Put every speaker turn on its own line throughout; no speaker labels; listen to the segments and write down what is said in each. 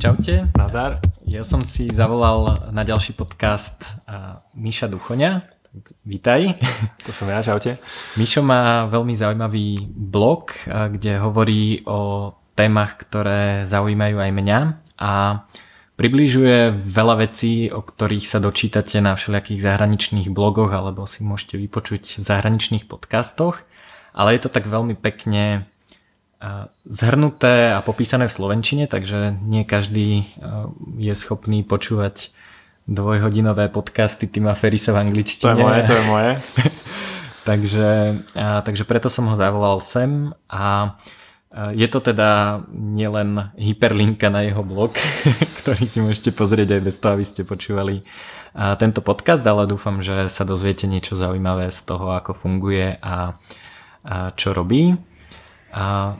Čaute.
Nazar.
Ja som si zavolal na ďalší podcast Miša Duchoňa. Vítaj.
To som ja, čaute.
Mišo má veľmi zaujímavý blog, kde hovorí o témach, ktoré zaujímajú aj mňa a približuje veľa vecí, o ktorých sa dočítate na všelijakých zahraničných blogoch alebo si môžete vypočuť v zahraničných podcastoch, ale je to tak veľmi pekne zhrnuté a popísané v slovenčine, takže nie každý je schopný počúvať dvojhodinové podcasty Tima Ferisa v angličtine.
To je moje, to je moje.
takže, a, takže preto som ho zavolal sem a je to teda nielen hyperlinka na jeho blog, ktorý si môžete pozrieť aj bez toho, aby ste počúvali tento podcast, ale dúfam, že sa dozviete niečo zaujímavé z toho, ako funguje a, a čo robí. A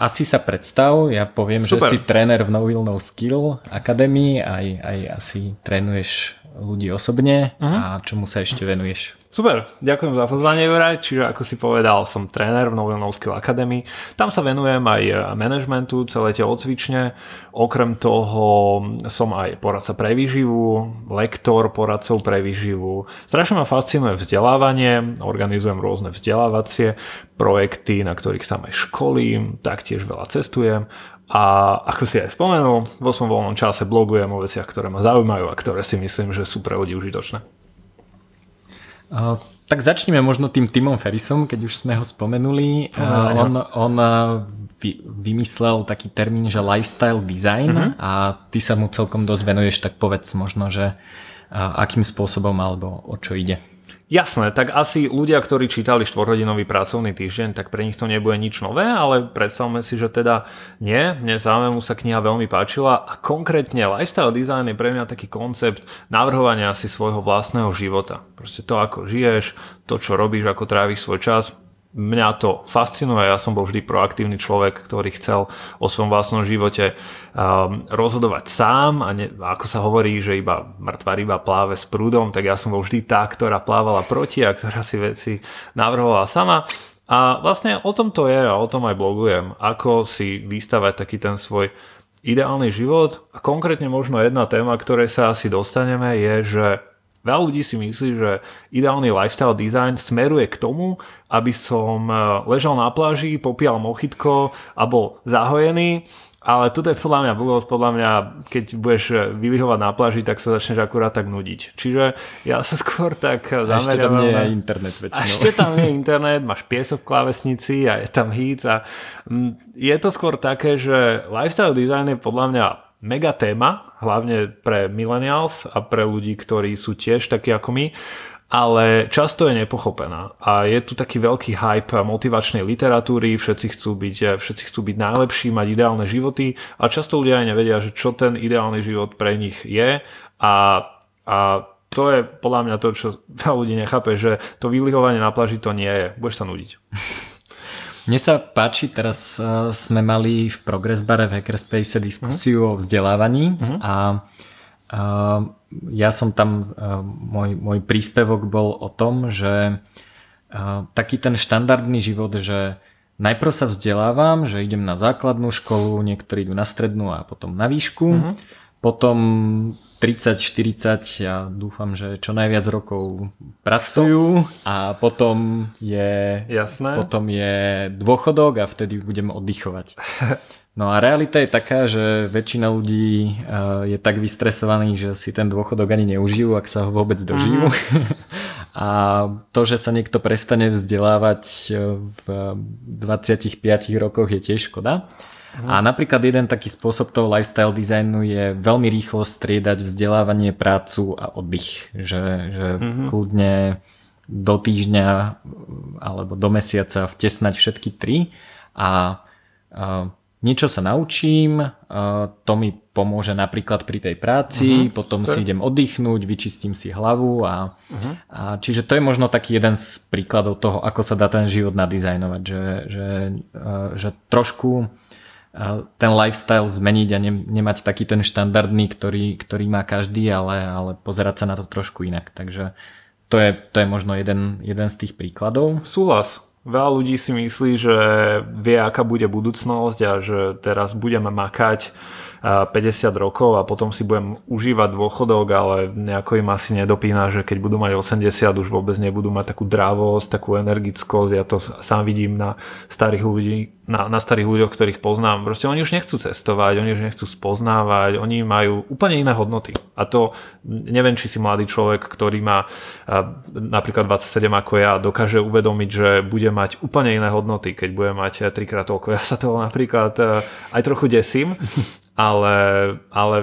asi sa predstav, ja poviem, Super. že si tréner v No Will No Skill Academy, aj, aj asi trénuješ ľudí osobne uh-huh. a čomu sa ešte venuješ?
Super, ďakujem za pozvanie Juraj, čiže ako si povedal, som tréner v Novel No Skill Academy, tam sa venujem aj managementu, celé tie odcvične, okrem toho som aj poradca pre výživu, lektor poradcov pre výživu, strašne ma fascinuje vzdelávanie, organizujem rôzne vzdelávacie projekty, na ktorých sa aj školím, taktiež veľa cestujem. A ako si aj spomenul, vo svojom voľnom čase blogujem o veciach, ktoré ma zaujímajú a ktoré si myslím, že sú pre ľudí užitočné.
Uh, tak začneme možno tým Timom Ferrisom, keď už sme ho spomenuli. Uh, on on vy, vymyslel taký termín, že lifestyle design uh-huh. a ty sa mu celkom dosť venuješ, tak povedz možno, že akým spôsobom alebo o čo ide.
Jasné, tak asi ľudia, ktorí čítali štvorhodinový pracovný týždeň, tak pre nich to nebude nič nové, ale predstavme si, že teda nie, mne samému sa kniha veľmi páčila a konkrétne lifestyle design je pre mňa taký koncept navrhovania si svojho vlastného života. Proste to, ako žiješ, to, čo robíš, ako tráviš svoj čas, mňa to fascinuje, ja som bol vždy proaktívny človek, ktorý chcel o svojom vlastnom živote um, rozhodovať sám a ne, ako sa hovorí, že iba mŕtva ryba pláve s prúdom, tak ja som bol vždy tá, ktorá plávala proti a ktorá si veci navrhovala sama. A vlastne o tom to je a o tom aj blogujem, ako si vystavať taký ten svoj ideálny život a konkrétne možno jedna téma, ktorej sa asi dostaneme je, že Veľa ľudí si myslí, že ideálny lifestyle design smeruje k tomu, aby som e, ležal na pláži, popíjal mochitko a bol zahojený, ale toto je podľa mňa blbosť, podľa mňa, keď budeš e, vyvyhovať na pláži, tak sa začneš akurát tak nudiť. Čiže ja sa skôr tak zameriavam... A
ešte tam nie je internet väčšinou.
A ešte tam nie je internet, máš piesok v klávesnici a je tam hýc a mm, je to skôr také, že lifestyle design je podľa mňa mega téma, hlavne pre millennials a pre ľudí, ktorí sú tiež takí ako my, ale často je nepochopená a je tu taký veľký hype motivačnej literatúry, všetci chcú byť, všetci chcú byť najlepší, mať ideálne životy a často ľudia aj nevedia, že čo ten ideálny život pre nich je a, a to je podľa mňa to, čo veľa ľudí nechápe, že to vylihovanie na plaži to nie je. Budeš sa nudiť.
Mne sa páči, teraz uh, sme mali v Progress Bare v Hackerspace diskusiu uh-huh. o vzdelávaní uh-huh. a uh, ja som tam, uh, môj, môj príspevok bol o tom, že uh, taký ten štandardný život, že najprv sa vzdelávam, že idem na základnú školu, niektorí idú na strednú a potom na výšku, uh-huh. potom 30, 40, ja dúfam, že čo najviac rokov pracujú a potom je,
Jasné.
potom je dôchodok a vtedy budem oddychovať. No a realita je taká, že väčšina ľudí eh, je tak vystresovaných, že si ten dôchodok ani neužijú, ak sa ho vôbec dožijú. Mm. a to, že sa niekto prestane vzdelávať eh, v 25 rokoch je tiež škoda. A napríklad jeden taký spôsob toho lifestyle designu je veľmi rýchlo striedať vzdelávanie, prácu a oddych. Že, že mm-hmm. kľudne do týždňa alebo do mesiaca vtesnať všetky tri a, a niečo sa naučím, to mi pomôže napríklad pri tej práci, uh-huh. potom to si idem oddychnúť, vyčistím si hlavu a, uh-huh. a čiže to je možno taký jeden z príkladov toho, ako sa dá ten život nadizajnovať, že, že, že trošku ten lifestyle zmeniť a ne, nemať taký ten štandardný, ktorý, ktorý má každý, ale, ale pozerať sa na to trošku inak. Takže to je, to je možno jeden, jeden z tých príkladov.
Súhlas. Veľa ľudí si myslí, že vie, aká bude budúcnosť a že teraz budeme makať 50 rokov a potom si budem užívať dôchodok, ale nejako im asi nedopína, že keď budú mať 80, už vôbec nebudú mať takú dravosť, takú energickosť. Ja to sám vidím na starých ľudí, na, na starých ľuďoch, ktorých poznám. Proste oni už nechcú cestovať, oni už nechcú spoznávať, oni majú úplne iné hodnoty. A to neviem, či si mladý človek, ktorý má napríklad 27 ako ja, dokáže uvedomiť, že bude mať úplne iné hodnoty, keď bude mať trikrát toľko. Ja sa toho napríklad aj trochu desím, ale, ale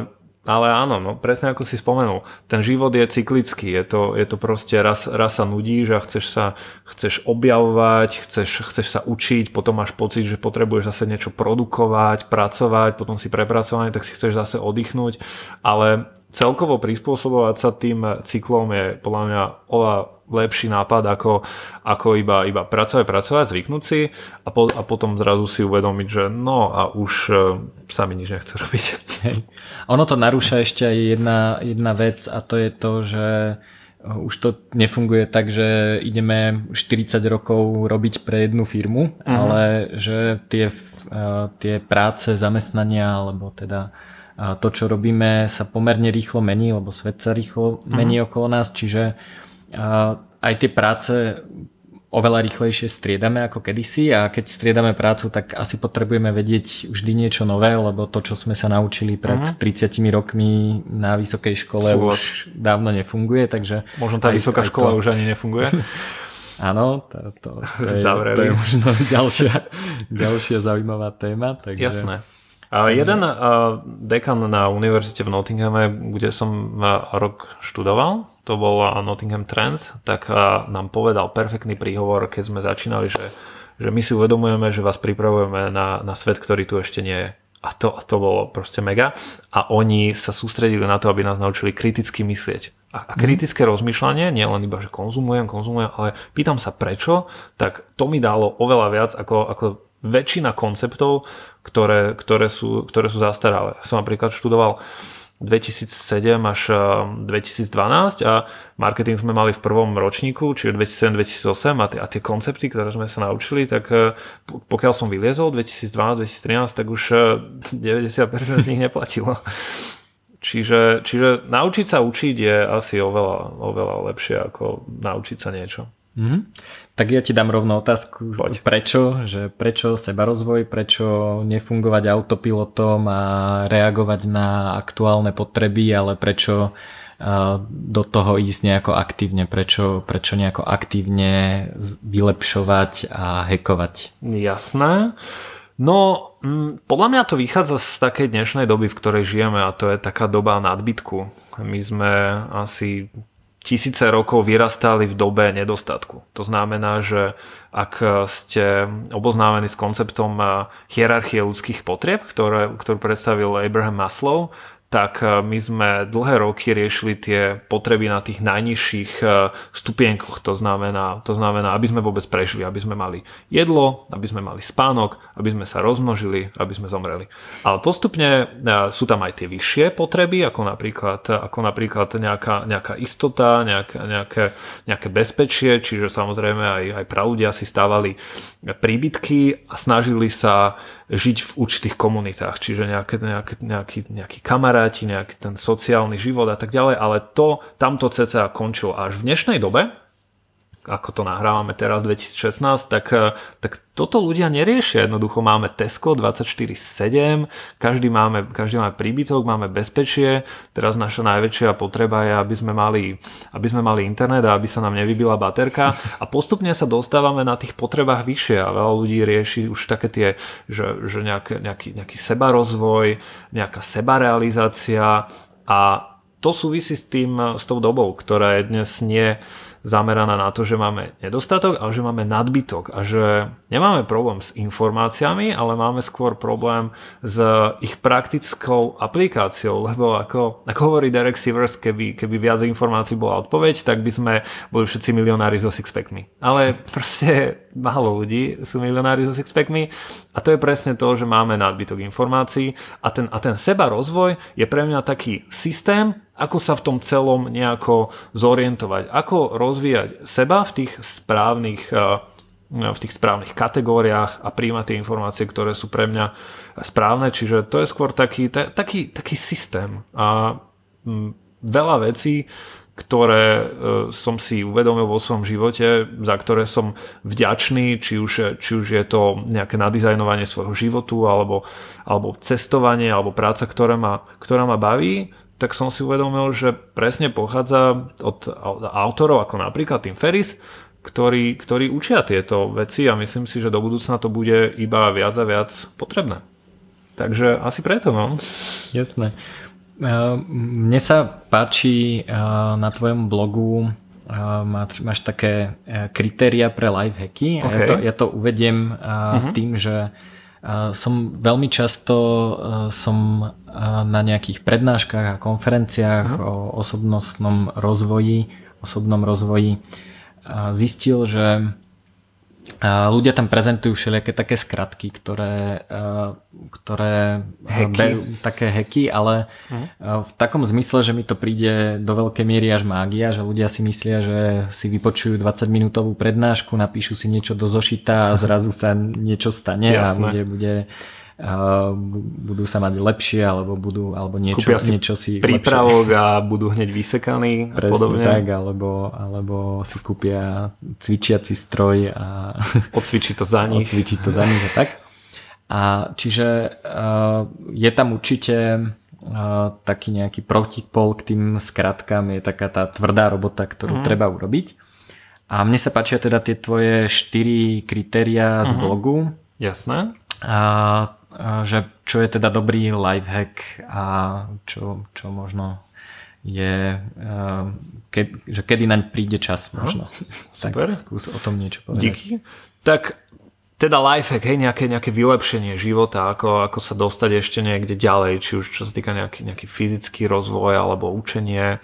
ale áno, no, presne ako si spomenul, ten život je cyklický, je to, je to proste raz, raz sa nudíš a chceš sa chceš objavovať, chceš, chceš sa učiť, potom máš pocit, že potrebuješ zase niečo produkovať, pracovať, potom si prepracovaný, tak si chceš zase oddychnúť, ale celkovo prispôsobovať sa tým cyklom je podľa mňa oveľa lepší nápad ako, ako iba, iba pracovať, pracovať, zvyknúť si a, po, a potom zrazu si uvedomiť, že no a už uh, sa mi nič nechce robiť.
Hej. Ono to narúša ešte aj jedna, jedna vec a to je to, že už to nefunguje tak, že ideme 40 rokov robiť pre jednu firmu, uh-huh. ale že tie, uh, tie práce, zamestnania alebo teda to, čo robíme, sa pomerne rýchlo mení, lebo svet sa rýchlo mení uh-huh. okolo nás, čiže aj tie práce oveľa rýchlejšie striedame ako kedysi a keď striedame prácu, tak asi potrebujeme vedieť vždy niečo nové, lebo to, čo sme sa naučili pred uh-huh. Mhm. 30 rokmi na vysokej škole Súhlas. už dávno nefunguje, takže...
Možno tá vysoká škola to... už ani nefunguje.
Áno, to, to, to, je, to je možno ďalšia, ďalšia zaujímavá téma. Takže...
Jasné. A jeden uh, dekan na univerzite v Nottinghame, kde som uh, rok študoval, to bol uh, Nottingham Trends, tak uh, nám povedal perfektný príhovor, keď sme začínali, že, že my si uvedomujeme, že vás pripravujeme na, na svet, ktorý tu ešte nie je. A to, a to bolo proste mega. A oni sa sústredili na to, aby nás naučili kriticky myslieť. A, a kritické mm. rozmýšľanie, nie len iba, že konzumujem, konzumujem, ale pýtam sa prečo, tak to mi dalo oveľa viac ako, ako väčšina konceptov, ktoré, ktoré, sú, ktoré sú zastaralé. Som napríklad študoval 2007 až 2012 um, a marketing sme mali v prvom ročníku, čiže 2007-2008 a tie, a tie koncepty, ktoré sme sa naučili, tak uh, pokiaľ som vyliezol 2012-2013, tak už 90% uh, z nich neplatilo. Čiže, čiže naučiť sa učiť je asi oveľa, oveľa lepšie ako naučiť sa niečo.
Mm-hmm. Tak ja ti dám rovno otázku, Poď. prečo, že prečo seba rozvoj, prečo nefungovať autopilotom a reagovať na aktuálne potreby, ale prečo do toho ísť nejako aktívne, prečo, prečo nejako aktívne vylepšovať a hekovať.
Jasné. No, podľa mňa to vychádza z takej dnešnej doby, v ktorej žijeme a to je taká doba nadbytku. My sme asi tisíce rokov vyrastali v dobe nedostatku. To znamená, že ak ste oboznámení s konceptom hierarchie ľudských potrieb, ktoré, ktorú predstavil Abraham Maslow, tak e, my sme dlhé roky riešili tie potreby na tých najnižších e, stupienkoch. To znamená, to znamená, aby sme vôbec prežili, aby sme mali jedlo, aby sme mali spánok, aby sme sa rozmnožili, aby sme zomreli. Ale postupne e, sú tam aj tie vyššie potreby, ako napríklad, ako napríklad nejaká, nejaká istota, nejaké, nejaké, nejaké bezpečie, čiže samozrejme aj, aj praľudia si stávali príbytky a snažili sa žiť v určitých komunitách, čiže nejaké, nejaké, nejaký, nejaký kamaráti, nejaký ten sociálny život a tak ďalej, ale to, tamto cca končilo. Až v dnešnej dobe, ako to nahrávame teraz 2016, tak, eh, tak toto ľudia neriešia. Jednoducho máme Tesco 24-7, každý máme, každý máme príbytok, máme bezpečie. Teraz naša najväčšia potreba je, aby sme, mali, aby sme mali internet a aby sa nám nevybila baterka. A postupne sa dostávame na tých potrebách vyššie a veľa ľudí rieši už také tie, že, že nejaké, nejaký, nejaký sebarozvoj, nejaká sebarealizácia a to súvisí s tým, s tou dobou, ktorá je dnes nie zameraná na to, že máme nedostatok, ale že máme nadbytok a že nemáme problém s informáciami, ale máme skôr problém s ich praktickou aplikáciou, lebo ako, ako hovorí Derek Sivers, keby, keby viac informácií bola odpoveď, tak by sme boli všetci milionári so sixpackmi. Ale proste málo ľudí sú milionári so sixpackmi a to je presne to, že máme nadbytok informácií a ten, a ten seba rozvoj je pre mňa taký systém, ako sa v tom celom nejako zorientovať, ako rozvíjať seba v tých správnych, eh, v tých správnych kategóriách a príjmať tie informácie, ktoré sú pre mňa správne. Čiže to je skôr taký, taký, taký systém. A veľa vecí, ktoré e, som si uvedomil vo svojom živote, za ktoré som vďačný, či už, či už je to nejaké nadizajnovanie svojho životu, alebo, alebo cestovanie, alebo práca, ktorá ma, ktorá ma baví, tak som si uvedomil, že presne pochádza od, autorov ako napríklad Tim Ferris, ktorí, ktorí učia tieto veci a myslím si, že do budúcna to bude iba viac a viac potrebné. Takže asi preto, no.
Jasné. Mne sa páči na tvojom blogu máš, máš také kritéria pre live hacky. Okay. Ja, to, ja to uvediem uh-huh. tým, že som veľmi často som na nejakých prednáškach a konferenciách uh-huh. o osobnostnom rozvoji, osobnom rozvoji zistil, že ľudia tam prezentujú všelijaké také skratky, ktoré, ktoré berú také heky, ale uh-huh. v takom zmysle, že mi to príde do veľkej miery až mágia, že ľudia si myslia, že si vypočujú 20 minútovú prednášku, napíšu si niečo do zošita a zrazu sa niečo stane Jasné. a bude, bude budú sa mať lepšie alebo budú alebo niečo,
si
niečo si
prípravok lepšie. a budú hneď vysekaní
Presne podobne. tak, alebo, alebo si kúpia cvičiaci stroj a
odcvičí to za nich.
Odcvičí to za nich a tak. A čiže uh, je tam určite uh, taký nejaký protipol k tým skratkám, je taká tá tvrdá robota, ktorú mm. treba urobiť. A mne sa páčia teda tie tvoje štyri kritéria z mm-hmm. blogu.
Jasné.
A že čo je teda dobrý lifehack a čo, čo možno je, ke, že kedy naň príde čas možno.
super.
tak skús o tom niečo povedať.
Díky. Tak teda lifehack, hej, nejaké, nejaké vylepšenie života, ako, ako sa dostať ešte niekde ďalej, či už čo sa týka nejaký, nejaký fyzický rozvoj alebo učenie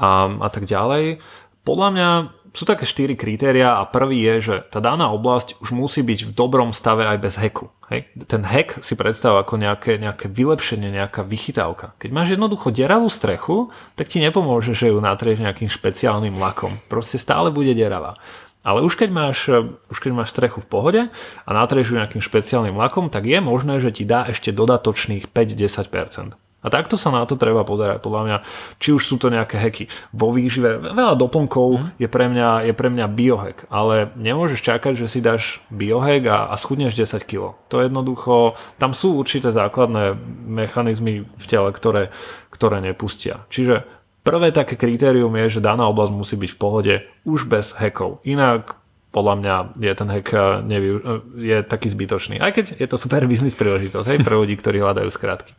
a, a tak ďalej. Podľa mňa sú také štyri kritéria a prvý je, že tá daná oblasť už musí byť v dobrom stave aj bez heku. Hej? Ten hack si predstav ako nejaké, nejaké vylepšenie, nejaká vychytávka. Keď máš jednoducho deravú strechu, tak ti nepomôže, že ju natrieš nejakým špeciálnym lakom. Proste stále bude deravá. Ale už keď, máš, už keď máš strechu v pohode a natrieš ju nejakým špeciálnym lakom, tak je možné, že ti dá ešte dodatočných 5-10%. A takto sa na to treba podarať, podľa mňa. Či už sú to nejaké heky vo výžive, veľa doplnkov mm. je, pre mňa, je pre mňa biohack, ale nemôžeš čakať, že si dáš biohack a, a schudneš 10 kg. To jednoducho, tam sú určité základné mechanizmy v tele, ktoré, ktoré nepustia. Čiže prvé také kritérium je, že daná oblasť musí byť v pohode už bez hekov. Inak podľa mňa je ten hack eh, nevy, eh, je taký zbytočný. Aj keď je to super biznis príležitosť hej, pre ľudí, ktorí hľadajú skrátky.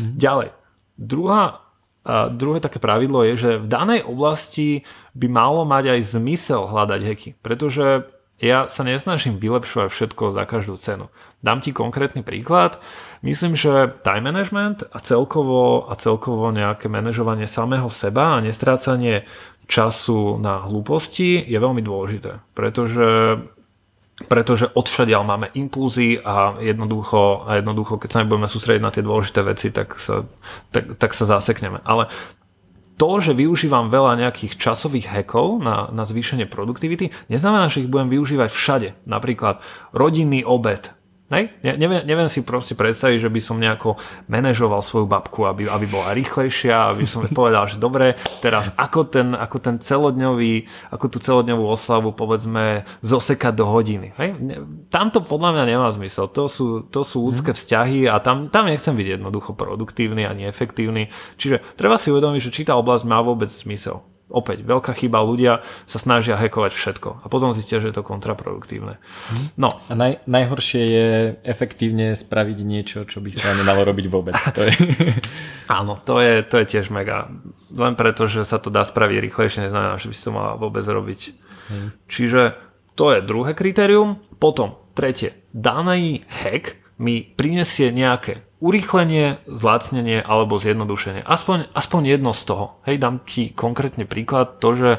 Mm. Ďalej. Druhá, a druhé také pravidlo je, že v danej oblasti by malo mať aj zmysel hľadať hacky, pretože ja sa nesnažím vylepšovať všetko za každú cenu. Dám ti konkrétny príklad. Myslím, že time management a celkovo, a celkovo nejaké manažovanie samého seba a nestrácanie času na hlúposti je veľmi dôležité, pretože pretože odvšadiaľ máme impulzy a jednoducho, a jednoducho, keď sa nebudeme sústrediť na tie dôležité veci, tak sa, tak, tak sa zasekneme. Ale to, že využívam veľa nejakých časových hackov na, na zvýšenie produktivity, neznamená, že ich budem využívať všade. Napríklad rodinný obed Ne? Ne, neviem, neviem si proste predstaviť, že by som nejako manažoval svoju babku, aby, aby bola rýchlejšia, aby som povedal, že dobre, teraz ako ten, ako ten celodňový, ako tú celodňovú oslavu povedzme zosekať do hodiny. Hej? Tam to podľa mňa nemá zmysel. To sú, to sú ľudské mhm. vzťahy a tam, tam nechcem byť jednoducho produktívny ani efektívny. Čiže treba si uvedomiť, že či tá oblasť má vôbec zmysel. Opäť, veľká chyba, ľudia sa snažia hackovať všetko a potom zistia, že je to kontraproduktívne.
No. A naj, najhoršie je efektívne spraviť niečo, čo by sa nemalo robiť vôbec. To je...
Áno, to je, to je tiež mega. Len preto, že sa to dá spraviť rýchlejšie, neznamená, že by si to mala vôbec robiť. Hmm. Čiže to je druhé kritérium. Potom tretie, daný hack mi prinesie nejaké urýchlenie, zlácnenie alebo zjednodušenie. Aspoň, aspoň jedno z toho. Hej, dám ti konkrétne príklad, to, že,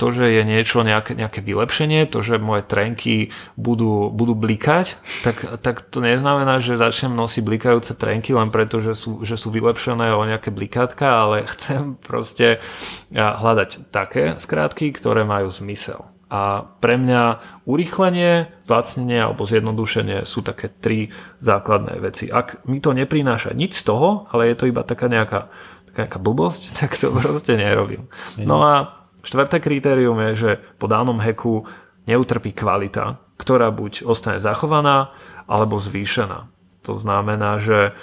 to, že je niečo, nejaké, nejaké vylepšenie, to, že moje trenky budú, budú blikať, tak, tak to neznamená, že začnem nosiť blikajúce trenky len preto, že sú, že sú vylepšené o nejaké blikátka, ale chcem proste hľadať také skrátky, ktoré majú zmysel. A pre mňa urýchlenie, zlacnenie alebo zjednodušenie sú také tri základné veci. Ak mi to neprináša nič z toho, ale je to iba taká nejaká, taká nejaká blbosť, tak to proste nerobím. No a štvrté kritérium je, že po danom heku neutrpí kvalita, ktorá buď ostane zachovaná, alebo zvýšená. To znamená, že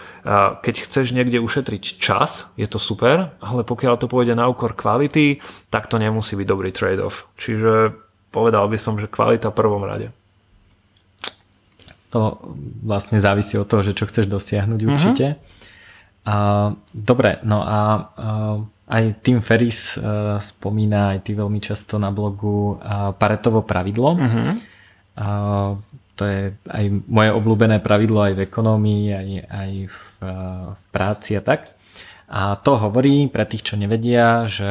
keď chceš niekde ušetriť čas, je to super, ale pokiaľ to pôjde na úkor kvality, tak to nemusí byť dobrý trade-off. Čiže povedal by som, že kvalita v prvom rade.
To vlastne závisí od toho, že čo chceš dosiahnuť určite. Uh-huh. A, dobre, no a, a aj Tim Ferris a, spomína, aj ty veľmi často na blogu a, Paretovo pravidlo. Uh-huh. A, to je aj moje obľúbené pravidlo aj v ekonomii, aj, aj v, v práci a tak. A to hovorí pre tých, čo nevedia, že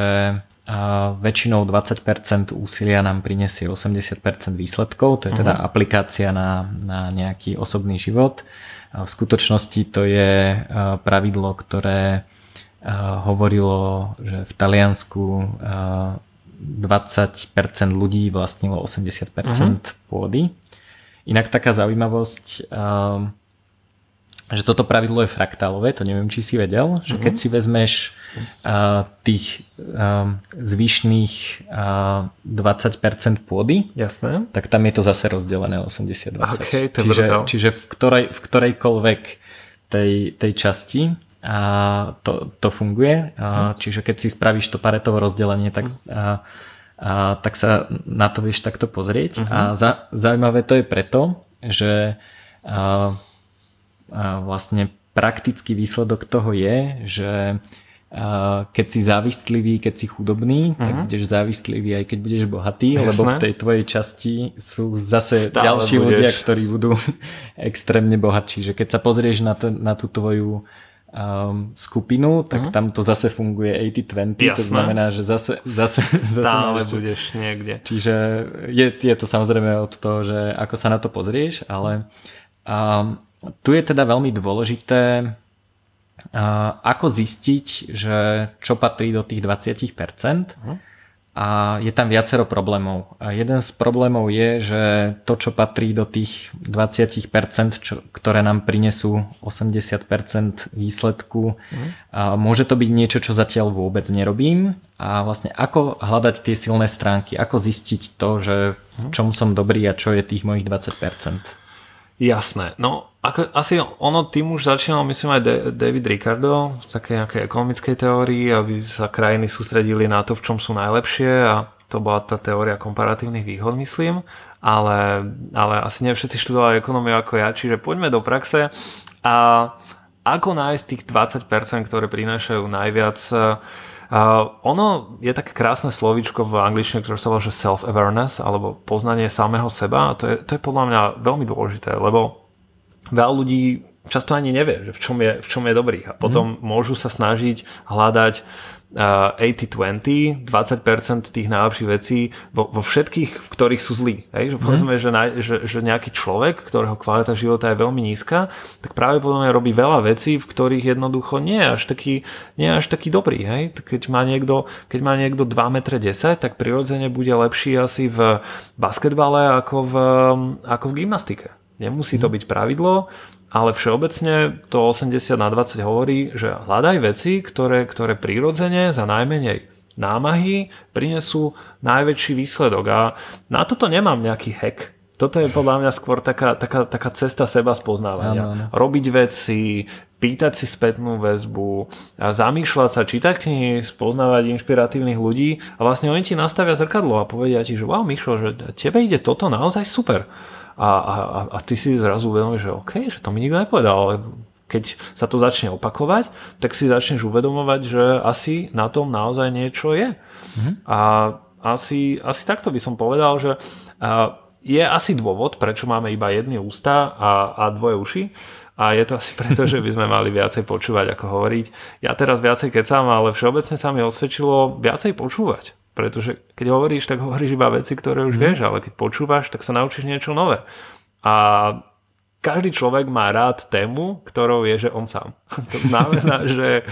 väčšinou 20% úsilia nám prinesie 80% výsledkov, to je teda uh-huh. aplikácia na, na nejaký osobný život. V skutočnosti to je pravidlo, ktoré hovorilo, že v Taliansku 20% ľudí vlastnilo 80% uh-huh. pôdy Inak taká zaujímavosť, že toto pravidlo je fraktálové, to neviem, či si vedel, že keď mhm. si vezmeš uh, tých um, zvyšných uh, 20% pôdy,
Jasné.
tak tam je to zase rozdelené 80-20.
Okay, to
čiže, čiže v, ktorej, v ktorejkoľvek tej, tej časti a to, to funguje. A, mhm. čiže keď si spravíš to paretovo rozdelenie, tak a, a tak sa na to vieš takto pozrieť. Uh-huh. A za, zaujímavé to je preto, že a, a vlastne praktický výsledok toho je, že a keď si závistlivý, keď si chudobný, uh-huh. tak mhm. budeš závistlivý aj keď budeš bohatý, Jasné. lebo v tej tvojej časti sú zase Stále ďalší budeš. ľudia, ktorí budú extrémne bohatší. Že keď sa pozrieš na, ten, na tú tvoju um, skupinu, tak uh-huh. tam to zase funguje 80-20, to znamená, že zase, zase, zase
Stále máš, budeš niekde.
Čiže je, je to samozrejme od toho, že ako sa na to pozrieš, ale um, tu je teda veľmi dôležité ako zistiť, že čo patrí do tých 20%. Uh-huh a je tam viacero problémov. A jeden z problémov je, že to, čo patrí do tých 20%, čo, ktoré nám prinesú 80% výsledku, mm. a môže to byť niečo, čo zatiaľ vôbec nerobím. A vlastne ako hľadať tie silné stránky, ako zistiť to, že v mhm. čom som dobrý a čo je tých mojich 20%.
Jasné. No, ako, asi ono tým už začínal, myslím aj David Ricardo v takej nejakej ekonomickej teórii, aby sa krajiny sústredili na to, v čom sú najlepšie a to bola tá teória komparatívnych výhod, myslím, ale, ale asi nie všetci študovali ekonómiu ako ja, čiže poďme do praxe. A ako nájsť tých 20%, ktoré prinášajú najviac? Uh, ono je také krásne slovíčko v angličtine, ktoré sa volá self-awareness alebo poznanie samého seba a to je, to je podľa mňa veľmi dôležité, lebo veľa ľudí často ani nevie, že v čom je, v čom je dobrých a potom mm. môžu sa snažiť hľadať 80-20, 20% tých najlepších vecí vo, vo všetkých, v ktorých sú zlí. Hej? Že mhm. povedzme, mm. že, na, že, že nejaký človek, ktorého kvalita života je veľmi nízka, tak práve pravdepodobne robí veľa vecí, v ktorých jednoducho nie je až taký, nie je až taký dobrý. Hej? Keď, má niekto, keď má niekto 2 m 10, tak prirodzene bude lepší asi v basketbale ako v, ako v gymnastike. Nemusí to byť pravidlo, ale všeobecne to 80 na 20 hovorí, že hľadaj veci, ktoré, ktoré prirodzene za najmenej námahy prinesú najväčší výsledok. A na toto nemám nejaký hack. Toto je podľa mňa skôr taká, taká, taká cesta seba spoznávania. Ano, ano. Robiť veci, pýtať si spätnú väzbu, a zamýšľať sa, čítať knihy, spoznávať inšpiratívnych ľudí a vlastne oni ti nastavia zrkadlo a povedia ti, že wow Mišo, že tebe ide toto naozaj super a, a, a ty si zrazu uvedomíš, že OK, že to mi nikto nepovedal, ale keď sa to začne opakovať, tak si začneš uvedomovať, že asi na tom naozaj niečo je. Mm-hmm. A asi, asi takto by som povedal, že je asi dôvod, prečo máme iba jedny ústa a, a dvoje uši. A je to asi preto, že by sme mali viacej počúvať, ako hovoriť. Ja teraz viacej kecam, ale všeobecne sa mi osvedčilo viacej počúvať. Pretože keď hovoríš, tak hovoríš iba veci, ktoré už mm. vieš, ale keď počúvaš, tak sa naučíš niečo nové. A každý človek má rád tému, ktorou je, že on sám. To znamená, že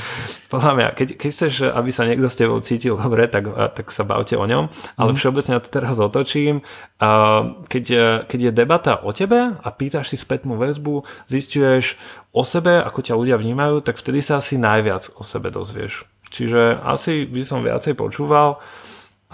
podľa mňa, keď, keď chceš, aby sa niekto s tebou cítil dobre, tak, tak sa bavte o ňom, ale mm. všeobecne ja to teraz otočím. Keď, keď je debata o tebe a pýtaš si spätnú väzbu, zistuješ o sebe, ako ťa ľudia vnímajú, tak vtedy sa asi najviac o sebe dozvieš. Čiže asi by som viacej počúval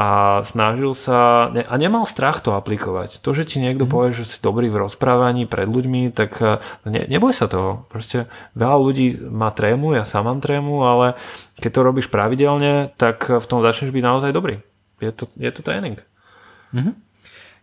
a snažil sa a nemal strach to aplikovať. To, že ti niekto mm. povie, že si dobrý v rozprávaní pred ľuďmi, tak e, ne, neboj sa toho. Proste veľa ľudí má trému, ja sám mám trému, ale keď to robíš pravidelne, tak v tom začneš byť naozaj dobrý. Je to, je to tréning.
Mm-hmm.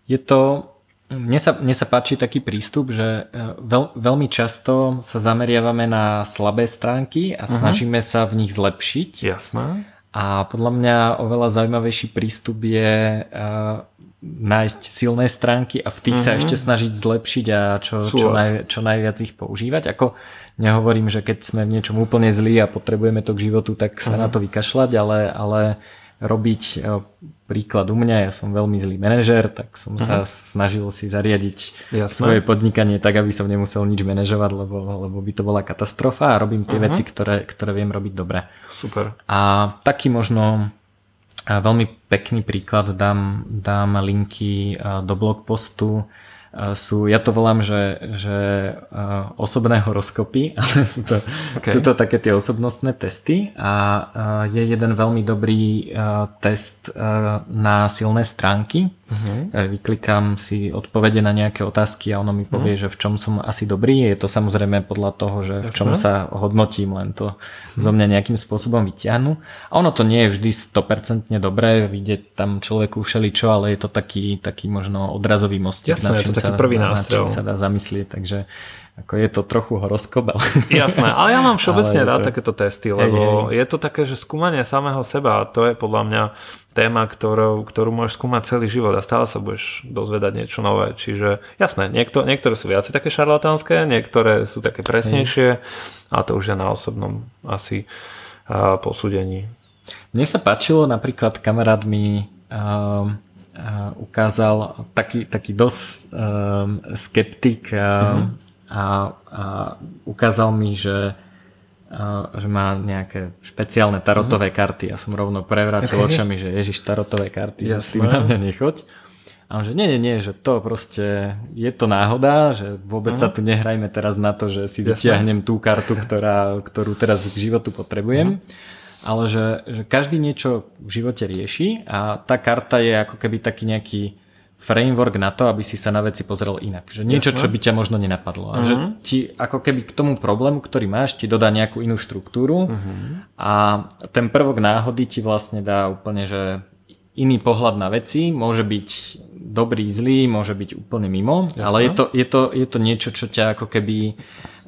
Je to mne sa, mne sa páči taký prístup, že e, veľ, veľmi často sa zameriavame na slabé stránky a mhm. snažíme sa v nich zlepšiť.
Jasné.
A podľa mňa oveľa zaujímavejší prístup je uh, nájsť silné stránky a v tých mm-hmm. sa mhm. ešte snažiť zlepšiť a čo, čo, naj, čo najviac ich používať. Ako nehovorím, že keď sme v niečom úplne zlí a potrebujeme to k životu, tak sa mm-hmm. na to vykašľať, ale, ale robiť e, príklad u mňa, ja som veľmi zlý manažer, tak som uh-huh. sa mhm. snažil si zariadiť Jasné. svoje podnikanie tak, aby som nemusel nič manažovať, lebo, lebo by to bola katastrofa a robím tie uh-huh. veci, ktoré, ktoré viem robiť dobre.
Super.
A taký možno veľmi pekný príklad dám, dám linky do blogpostu sú, ja to volám, že, že osobné horoskopy, ale sú to, okay. sú to také tie osobnostné testy a je jeden veľmi dobrý test na silné stránky, Uh-huh. Vyklikám si odpovede na nejaké otázky a ono mi povie, uh-huh. že v čom som asi dobrý. Je to samozrejme podľa toho, že v čom sa hodnotím, len to uh-huh. zo mňa nejakým spôsobom vyťahnu. A ono to nie je vždy 100% dobré, vidieť tam človeku všeličo, ale je to taký, taký možno odrazový mostík,
Jasné,
na čím,
sa, prvý na, na čím
sa dá zamyslieť. Takže ako je to trochu horoskop. Ale...
Jasné, ale ja mám všeobecne rád to... takéto testy, lebo hej, hej. je to také, že skúmanie samého seba a to je podľa mňa téma, ktorou, ktorú môžeš skúmať celý život a stále sa budeš dozvedať niečo nové. Čiže jasné, niekto, niektoré sú viacej také šarlatánske, niektoré sú také presnejšie a to už je na osobnom asi uh, posúdení.
Mne sa páčilo, napríklad kamarát mi uh, ukázal taký, taký dosť um, skeptik um, mm-hmm a, a ukázal mi, že, a, že má nejaké špeciálne tarotové uh-huh. karty. Ja som rovno prevrátil okay. očami, že ježiš, tarotové karty, Jasné. že s tým na mňa nechoď. A on že nie, nie, nie, že to proste je to náhoda, že vôbec uh-huh. sa tu nehrajme teraz na to, že si vytiahnem tú kartu, ktorá, ktorú teraz k životu potrebujem. Uh-huh. Ale že, že každý niečo v živote rieši a tá karta je ako keby taký nejaký framework na to, aby si sa na veci pozrel inak. Že niečo, Jasne. čo by ťa možno nenapadlo. Uh-huh. A že mhm. ti ako keby k tomu problému, ktorý máš, ti dodá nejakú inú štruktúru uh-huh. a ten prvok náhody ti vlastne dá úplne, že iný pohľad na veci, môže byť dobrý, zlý, môže byť úplne mimo, Jasne. ale je to, je, to, je to niečo, čo ťa ako keby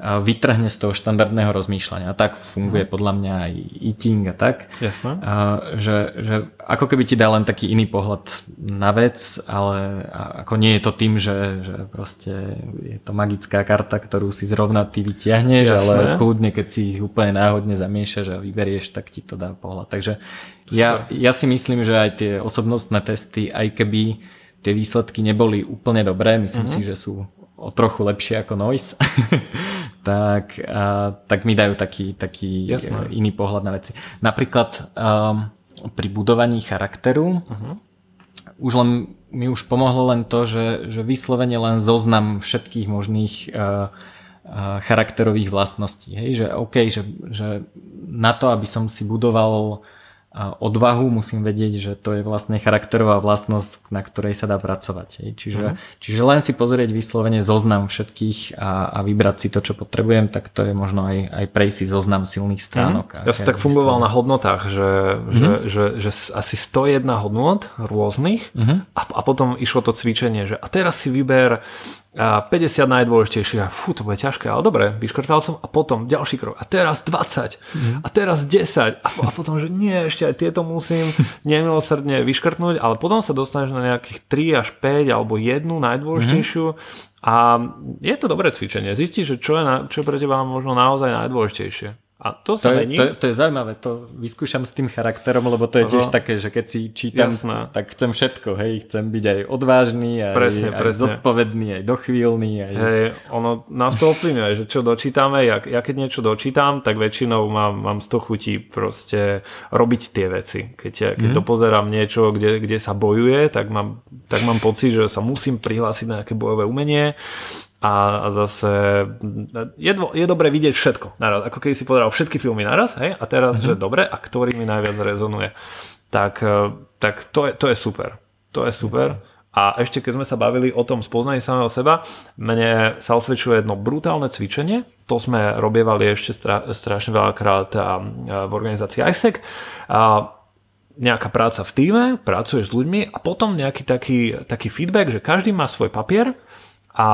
vytrhne z toho štandardného rozmýšľania. A tak funguje mm. podľa mňa aj eating a tak.
Jasné.
A, že, že ako keby ti dá len taký iný pohľad na vec, ale ako nie je to tým, že, že proste je to magická karta, ktorú si zrovna ty vytiahneš, Jasné. ale kľudne, keď si ich úplne náhodne zamiešaš a vyberieš, tak ti to dá pohľad. Takže ja, ja si myslím, že aj tie osobnostné testy, aj keby tie výsledky neboli úplne dobré, myslím mm-hmm. si, že sú o trochu lepšie ako Noise, tak, a, tak mi dajú taký, taký Jasné. iný pohľad na veci. Napríklad um, pri budovaní charakteru uh-huh. už len mi už pomohlo len to, že, že vyslovene len zoznam všetkých možných uh, uh, charakterových vlastností. Hej? Že OK, že, že na to, aby som si budoval odvahu, musím vedieť, že to je vlastne charakterová vlastnosť, na ktorej sa dá pracovať. Hej. Čiže, uh-huh. čiže len si pozrieť vyslovene zoznam všetkých a, a vybrať si to, čo potrebujem, tak to je možno aj, aj prejsť si zoznam silných stránok.
Uh-huh. Ja som tak fungoval na hodnotách, že, uh-huh. že, že, že asi 101 hodnot rôznych uh-huh. a, a potom išlo to cvičenie, že a teraz si vyber a 50 najdôležitejších. A fú, to bude ťažké, ale dobre, vyškrtal som a potom ďalší krok. A teraz 20. Mm. A teraz 10. A, a potom, že nie, ešte aj tieto musím nemilosrdne vyškrtnúť, ale potom sa dostaneš na nejakých 3 až 5 alebo jednu najdôležitejšiu. Mm. A je to dobré cvičenie. Zistíš, že čo je, na, čo je pre teba možno naozaj najdôležitejšie. A to sa
To je,
mení.
to, je- to je zaujímavé, to vyskúšam s tým charakterom, lebo to je tiež
Aha.
také, že keď si čítam,
Jasné.
tak chcem všetko, hej, chcem byť aj odvážny, aj,
Presne,
aj
presne.
zodpovedný, aj dochvíľný, aj...
Hej, ono nás to ovplyvňuje, že čo dočítame, ja, ja keď niečo dočítam, tak väčšinou mám, mám z toho chutí proste robiť tie veci. Keď, ja, keď mm. dopozerám niečo, kde, kde sa bojuje, tak mám, tak mám pocit, že sa musím prihlásiť na nejaké bojové umenie a zase je, dvo- je dobré vidieť všetko naraz, ako keď si povedal všetky filmy naraz, hej, a teraz, mm-hmm. že dobre, a ktorý mi najviac rezonuje. Tak, eh, tak to, je, to je super. To je super. A ešte keď sme sa bavili o tom spoznaní samého seba, mne sa osvedčuje jedno brutálne cvičenie, to sme robievali ešte stra, strašne veľakrát v organizácii ISEC. A nejaká práca v týme, pracuješ s ľuďmi a potom nejaký taký, taký feedback, že každý má svoj papier a,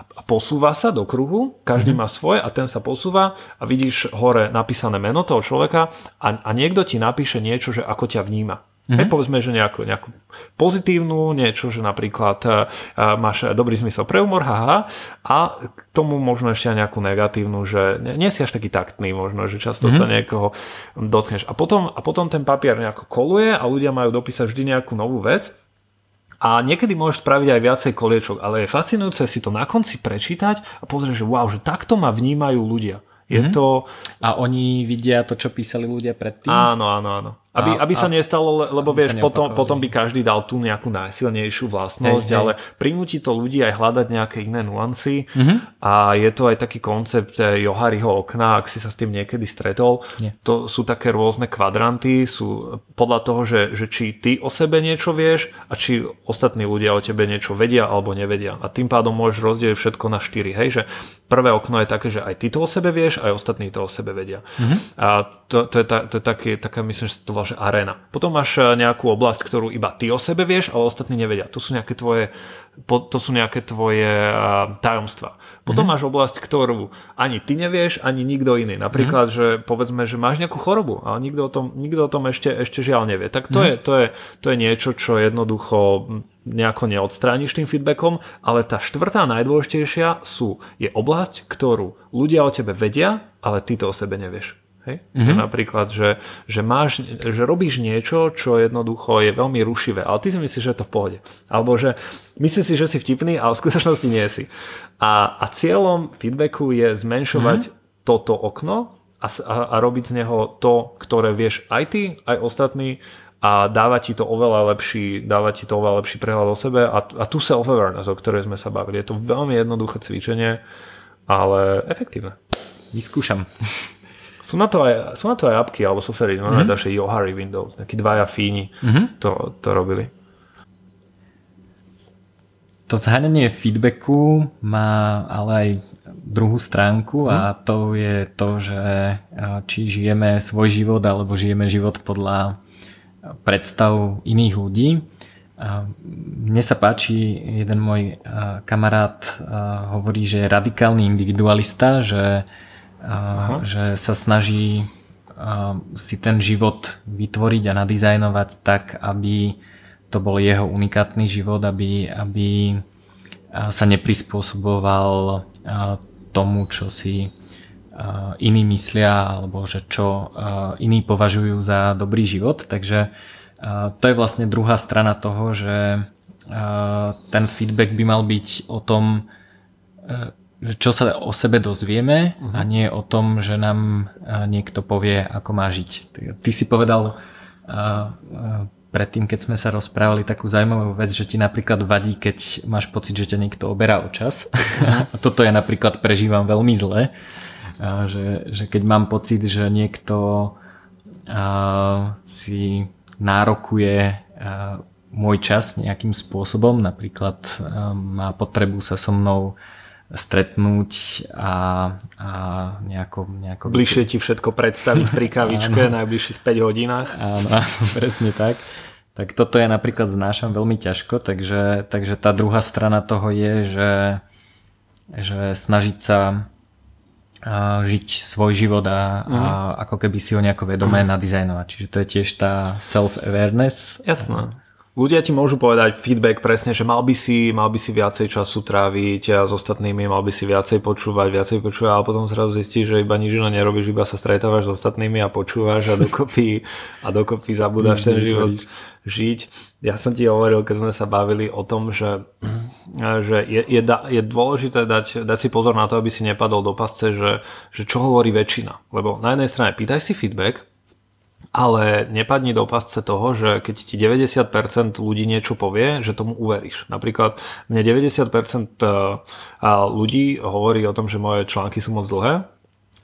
a posúva sa do kruhu, každý mm-hmm. má svoj a ten sa posúva a vidíš hore napísané meno toho človeka a, a niekto ti napíše niečo, že ako ťa vníma. Mm-hmm. Hej, povedzme, že nejakú, nejakú pozitívnu, niečo, že napríklad uh, máš dobrý zmysel pre humor, haha, a k tomu možno ešte aj nejakú negatívnu, že nie, nie si až taký taktný možno, že často mm-hmm. sa niekoho dotkneš. A potom, a potom ten papier nejako koluje a ľudia majú dopísať vždy nejakú novú vec a niekedy môžeš spraviť aj viacej koliečok, ale je fascinujúce si to na konci prečítať a pozrieť, že wow, že takto ma vnímajú ľudia. Je mm-hmm. to...
A oni vidia to, čo písali ľudia predtým?
Áno, áno, áno. Aby,
A-
aby sa
a-
nestalo, le- lebo vieš, potom, potom by každý dal tú nejakú najsilnejšiu vlastnosť,
Hej, hej.
ale prinúti to ľudí aj hľadať nejaké iné nuancy
Mhm.
a je to aj taký koncept Johariho okna, ak si sa s tým niekedy stretol.
Nie.
To sú také rôzne kvadranty, sú podľa toho, že, že či ty o sebe niečo vieš a či ostatní ľudia o tebe niečo vedia alebo nevedia. A tým pádom môžeš rozdeliť všetko na štyri. Hej, že prvé okno je také, že aj ty to o sebe vieš, aj ostatní to o sebe vedia.
Mhm.
A to, to je, ta, to je taký, taká, myslím, že to volá, že arena. Potom máš eh, nejakú oblasť, ktorú iba ty o sebe vieš, ale ostatní nevedia. To sú nejaké tvoje, to sú nejaké tvoje tajomstva. Potom máš oblasť, ktorú ani ty nevieš, ani nikto iný. Napríklad, že povedzme, že máš nejakú chorobu, ale nikto o tom, nikto o tom ešte, ešte žiaľ nevie. Tak to, je, to, je, to je niečo, čo jednoducho nejako neodstrániš tým feedbackom, ale tá štvrtá najdôležitejšia sú, je oblasť, ktorú ľudia o tebe vedia, ale ty to o sebe nevieš. Hej? Mm-hmm. Že napríklad, že, že, máš, že robíš niečo, čo jednoducho je veľmi rušivé, ale ty si myslíš, že je to v pohode. Alebo že myslíš si, že si vtipný, ale v skutočnosti nie si. A, a cieľom feedbacku je zmenšovať mm-hmm. toto okno a, a, a robiť z neho to, ktoré vieš aj ty, aj ostatní a dáva ti to oveľa lepší, dáva ti to oveľa lepší prehľad o sebe a, a tu self-awareness, o ktorej sme sa bavili. Je to veľmi jednoduché cvičenie, ale efektívne.
Vyskúšam.
Sú na to aj, sú na to aj apky alebo softvery, no mm-hmm. dáš Johari Windows, takí dvaja fíni mm-hmm. to, to robili.
To zháňanie feedbacku má ale aj druhú stránku a to je to, že eh, či žijeme svoj život alebo žijeme život podľa eh, predstav iných ľudí. A Mne sa páči, jeden môj kamarát hovorí, že je radikálny individualista, že, že sa snaží si ten život vytvoriť a nadizajnovať tak, aby to bol jeho unikátny život, aby, aby sa neprispôsoboval tomu, čo si iní myslia, alebo že čo iní považujú za dobrý život. Takže to je vlastne druhá strana toho, že ten feedback by mal byť o tom, e, čo sa o sebe dozvieme a nie o tom, že nám a, niekto povie, ako má žiť. Ty si povedal a, predtým, keď sme sa rozprávali takú zaujímavú vec, že ti napríklad vadí, keď máš pocit, že ťa niekto oberá o čas. A toto ja napríklad prežívam veľmi zle. A že, že keď mám pocit, že niekto a, si nárokuje a, môj čas nejakým spôsobom, napríklad a, má potrebu sa so mnou stretnúť a, a nejako, nejako
Bližšie ti všetko predstaviť pri kavičke v najbližších 5 hodinách.
Áno, presne tak. Tak toto ja napríklad znášam veľmi ťažko, takže, takže tá druhá strana toho je, že, že snažiť sa žiť svoj život a, a ako keby si ho nejako vedomé nadizajnovať. Čiže to je tiež tá self-awareness.
Jasné. Ľudia ti môžu povedať feedback presne, že mal by si, mal by si viacej času tráviť a s ostatnými, mal by si viacej počúvať, viacej počúvať, ale potom zrazu zistíš, že iba nič iné nerobíš, iba sa stretávaš s ostatnými a počúvaš a dokopy, a dokopy zabudáš ten život žiť. Ja som ti hovoril, keď sme sa bavili o tom, že, že je, je, je dôležité dať, dať si pozor na to, aby si nepadol do pasce, že, že čo hovorí väčšina. Lebo na jednej strane pýtaj si feedback, ale nepadni do pasce toho, že keď ti 90% ľudí niečo povie, že tomu uveríš. Napríklad mne 90% eh, ľudí hovorí o tom, že moje články sú moc dlhé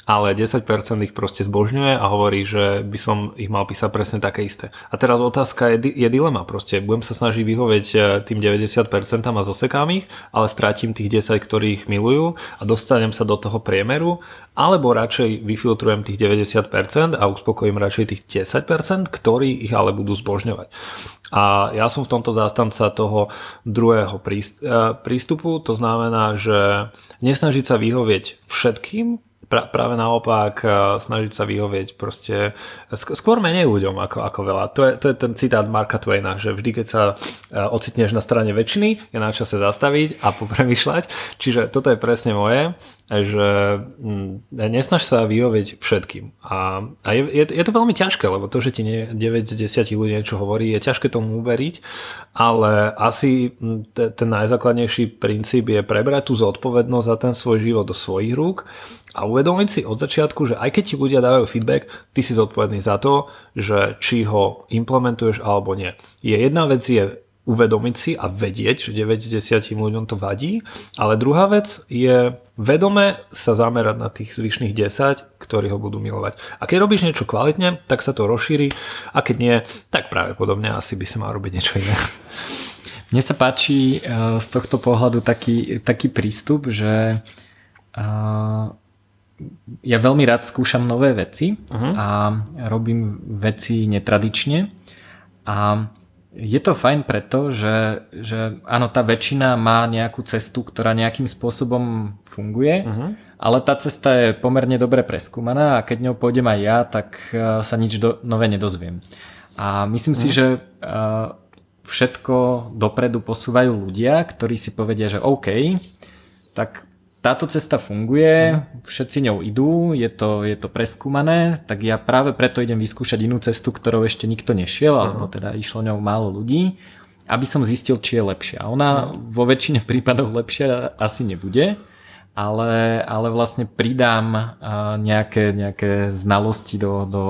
ale 10% ich proste zbožňuje a hovorí, že by som ich mal písať presne také isté. A teraz otázka je, je dilema proste. Budem sa snažiť vyhovieť e, tým 90% a zosekám ich, ale stratím tých 10, ktorých milujú a dostanem sa do toho priemeru, alebo radšej vyfiltrujem tých 90% a uspokojím radšej tých 10%, ktorí ich ale budú zbožňovať. A ja som v tomto zástanca toho druhého e, prístupu, to znamená, že nesnažiť sa vyhovieť všetkým, pra, práve naopak eh, snažiť sa vyhovieť proste skôr menej ľuďom ako, ako veľa. To je, to je ten citát Marka Twaina, že vždy, keď sa eh, ocitneš na strane väčšiny, je na čase zastaviť a popremýšľať. Čiže toto je presne moje, že mm, nesnaž sa vyhovieť všetkým. A, a je, je, je to veľmi ťažké, lebo to, že ti nie, 9 z 10 ľudí niečo hovorí, je ťažké tomu uveriť, ale asi mm, ten najzákladnejší princíp je prebrať tú zodpovednosť za ten svoj život do svojich rúk a uvedomiť si od začiatku, že aj keď ti ľudia dávajú feedback, ty si zodpovedný za to, že či ho implementuješ alebo nie. Je jedna vec je uvedomiť si a vedieť, že 9 z 10 ľuďom to vadí, ale druhá vec je vedome sa zamerať na tých zvyšných 10, ktorí ho budú milovať. A keď robíš niečo kvalitne, tak sa to rozšíri a keď nie, tak práve podobne asi by sa mal robiť niečo iné.
Mne sa páči eh, z tohto pohľadu taký, taký prístup, že eh, ja veľmi rád skúšam nové veci uh-huh. a robím veci netradične a je to fajn preto, že, že áno, tá väčšina má nejakú cestu, ktorá nejakým spôsobom funguje, uh-huh. ale tá cesta je pomerne dobre preskúmaná a keď ňou pôjdem aj ja, tak e, sa nič do, nové nedozviem. A myslím uh-huh. si, že uh, všetko dopredu posúvajú ľudia, ktorí si povedia, že OK, tak táto cesta funguje, všetci ňou idú, je to, je to preskúmané, tak ja práve preto idem vyskúšať inú cestu, ktorou ešte nikto nešiel, alebo teda išlo ňou málo ľudí, aby som zistil, či je lepšia. Ona uh-huh. vo väčšine prípadov lepšia asi nebude, ale, ale vlastne pridám nejaké, nejaké znalosti do, do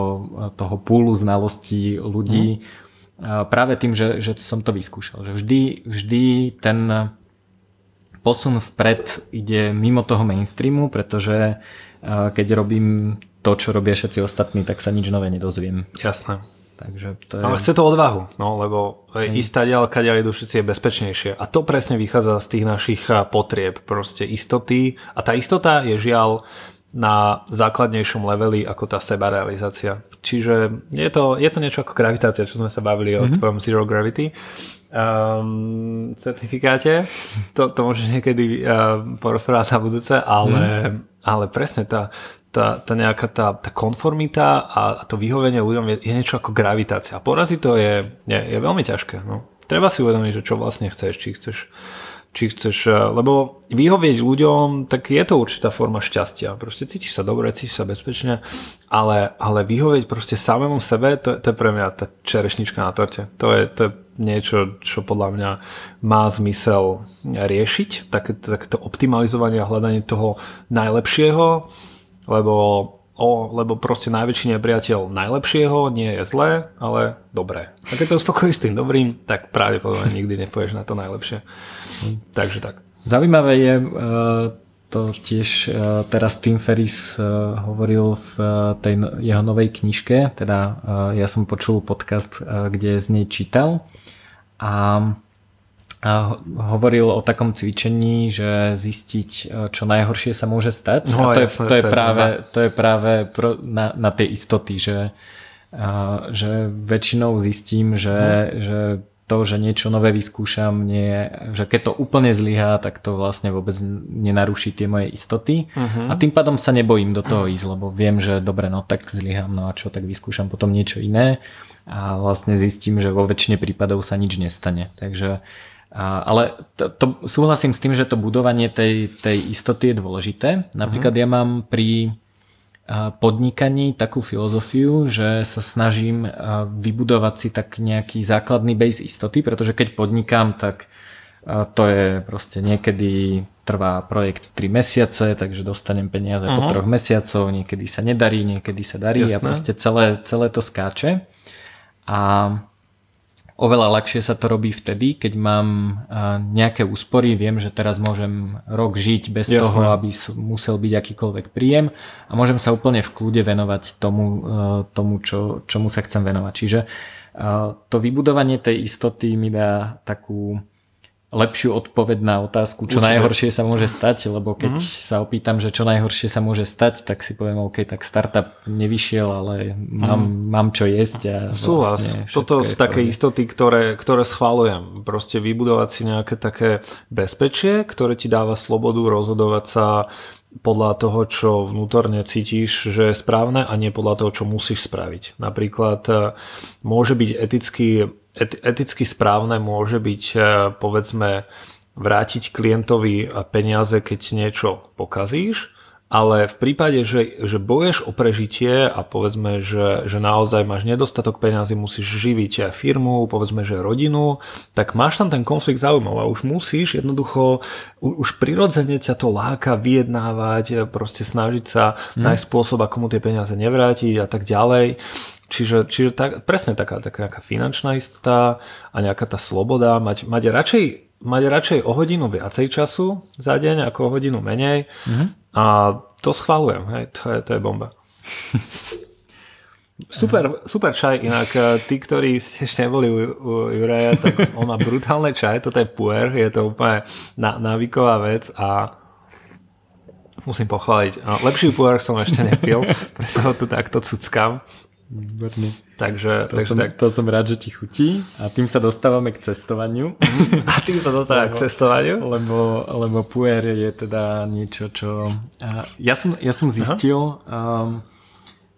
toho púlu znalostí ľudí uh-huh. práve tým, že, že som to vyskúšal. Že vždy, vždy ten posun vpred ide mimo toho mainstreamu, pretože keď robím to, čo robia všetci ostatní, tak sa nič nové nedozviem.
Jasné.
Takže to je...
Ale chce to odvahu, no, lebo hmm. istá ďal, kaďal idú všetci je bezpečnejšie. A to presne vychádza z tých našich potrieb, proste istoty. A tá istota je žiaľ na základnejšom leveli ako tá sebarealizácia. Čiže je to, je to niečo ako gravitácia, čo sme sa bavili mm-hmm. o mhm. tvojom Zero Gravity um, certifikáte. To, to môžeš niekedy uh, porozprávať na budúce, ale, mm. ale presne tá, tá, tá nejaká tá, tá konformita a, a to vyhovenie ľuďom je, je niečo ako gravitácia. Poraziť to je, je, je veľmi ťažké. No. Treba si uvedomiť, že čo vlastne chceš. Či chceš či chceš, eh, lebo vyhovieť ľuďom, tak je to určitá forma šťastia. Proste cítiš sa dobre, cítiš sa bezpečne, ale, ale vyhovieť proste samému sebe, to, to je pre mňa tá čerešnička na torte. To je, to je niečo, čo podľa mňa má zmysel riešiť, také, takéto optimalizovanie a hľadanie toho najlepšieho, lebo, o, lebo proste najväčší nepriateľ najlepšieho nie je zlé, ale dobré. A keď sa uspokojíš s tým dobrým, tak pravdepodobne nikdy nepoješ na to najlepšie. Takže tak.
Zaujímavé je, e, to tiež e, teraz Tim Ferris e, hovoril v tej no, jeho novej knižke, teda ja som počul podcast, kde z nej čítal a hovoril o takom cvičení, že zistiť, čo najhoršie sa môže stať. No, a to, jasné, je, to, je, práve, to je práve na, na tej istoty, že, že väčšinou zistím, že, hmm. že to, že niečo nové vyskúšam, nie, že keď to úplne zlyhá, tak to vlastne vôbec nenaruší tie moje istoty uh-huh. a tým pádom sa nebojím do toho ísť, lebo viem, že dobre, no tak zlyhám, no a čo, tak vyskúšam potom niečo iné a vlastne zistím, že vo väčšine prípadov sa nič nestane. Takže a, ale to, to, súhlasím s tým, že to budovanie tej, tej istoty je dôležité. Napríklad uh-huh. ja mám pri podnikaní takú filozofiu, že sa snažím vybudovať si tak nejaký základný base istoty, pretože keď podnikám, tak to je proste niekedy trvá projekt 3 mesiace, takže dostanem peniaze uh-huh. po mhm. troch mesiacov, niekedy sa nedarí, niekedy sa darí Jasné. a proste celé, celé to skáče. A Oveľa ľahšie sa to robí vtedy, keď mám nejaké úspory, viem, že teraz môžem rok žiť bez Jasné. toho, aby musel byť akýkoľvek príjem a môžem sa úplne v kľude venovať tomu, e, tomu čo, čomu sa chcem venovať. Čiže e, to vybudovanie tej istoty mi dá takú lepšiu odpoveď na otázku, čo Určite. najhoršie sa môže stať, lebo keď mm-hmm. sa opýtam, že čo najhoršie sa môže stať, tak si poviem, OK, tak startup nevyšiel, ale mám, mm. mám čo jesť. A
Súhlas. Vlastne Toto sú také istoty, ktoré, ktoré schválujem. Proste vybudovať si nejaké také bezpečie, ktoré ti dáva slobodu rozhodovať sa podľa toho, čo vnútorne cítiš, že je správne a nie podľa toho, čo musíš spraviť. Napríklad e, môže byť eticky, eticky správne, môže byť e, povedzme vrátiť klientovi peniaze, keď niečo pokazíš, ale v prípade, že, že boješ o prežitie a povedzme, že, že naozaj máš nedostatok peňazí, musíš živiť firmu, povedzme, že rodinu, tak máš tam ten konflikt záujmov a už musíš jednoducho, už prirodzene ťa to láka vyjednávať, proste snažiť sa hmm. nájsť spôsob, ako mu tie peniaze nevrátiť a tak ďalej. Čiže, čiže tak, presne taká, taká nejaká finančná istota a nejaká tá sloboda, mať, mať radšej mať radšej o hodinu viacej času za deň ako o hodinu menej mm-hmm. a to schválujem, hej, to je, to je bomba. Super, super čaj, inak eh, tí, ktorí ste ešte neboli u, u Juraja, tak on má brutálne čaj, toto je puer, je to úplne návyková vec a musím pochváliť. Lepší puer som ešte nepil, preto ho tu takto cuckam.
Výborný.
Takže,
to, takže som, tak... to som rád, že ti chutí a tým sa dostávame k cestovaniu.
a tým sa dostávame k cestovaniu?
Lebo, lebo puer je teda niečo, čo... Ja som, ja som zistil, um,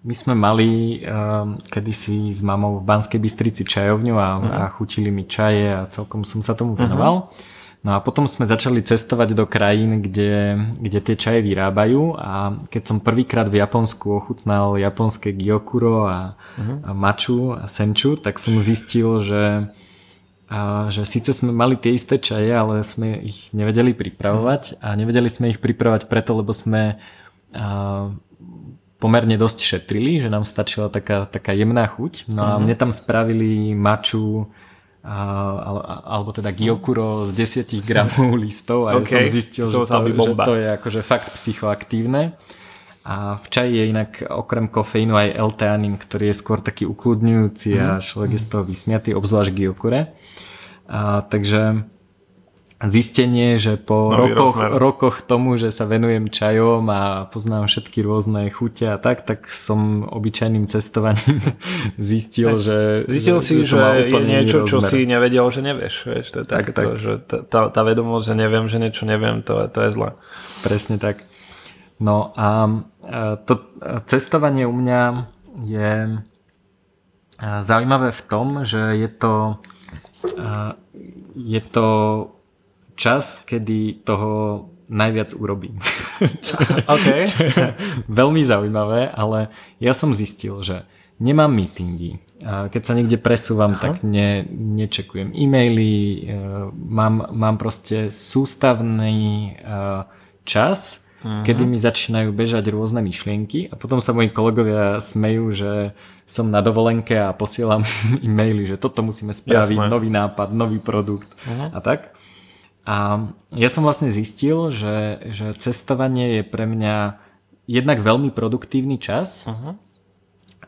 my sme mali um, kedysi s mamou v Banskej Bystrici čajovňu a, uh-huh. a chutili mi čaje a celkom som sa tomu venoval. Uh-huh. No a potom sme začali cestovať do krajín, kde, kde tie čaje vyrábajú a keď som prvýkrát v Japonsku ochutnal japonské gyokuro a, uh-huh. a maču a senču, tak som zistil, že, a, že síce sme mali tie isté čaje, ale sme ich nevedeli pripravovať a nevedeli sme ich pripravovať preto, lebo sme a, pomerne dosť šetrili, že nám stačila taká, taká jemná chuť. No a uh-huh. mne tam spravili maču alebo teda Gyokuro z 10 gramov listov a okay. ja som zistil, to že, to, že to je akože fakt psychoaktívne. A v čaji je inak okrem kofeínu aj L-teanín, ktorý je skôr taký ukludňujúci mm. a mhm. človek je z toho vysmiatý, obzvlášť Gyokure. A, takže zistenie, že po rokoch, rokoch tomu, že sa venujem čajom a poznám všetky rôzne chute a tak, tak som obyčajným cestovaním zistil, že...
Zistil že, si, že, že je niečo, čo si nevedel, že nevieš. Vieš, to je tak, tak, tak. že tá, tá vedomosť, že neviem, že niečo neviem, to, to je zle.
Presne tak. No a to cestovanie u mňa je zaujímavé v tom, že je to je to čas, kedy toho najviac urobím. čo, okay. čo je veľmi zaujímavé, ale ja som zistil, že nemám meetingy. Keď sa niekde presúvam, Aha. tak ne, nečekujem e-maily, e, mám, mám proste sústavný e, čas, Aha. kedy mi začínajú bežať rôzne myšlienky a potom sa moji kolegovia smejú, že som na dovolenke a posielam e-maily, že toto musíme spraviť, Jasné. nový nápad, nový produkt Aha. a tak. A ja som vlastne zistil, že, že cestovanie je pre mňa jednak veľmi produktívny čas uh-huh.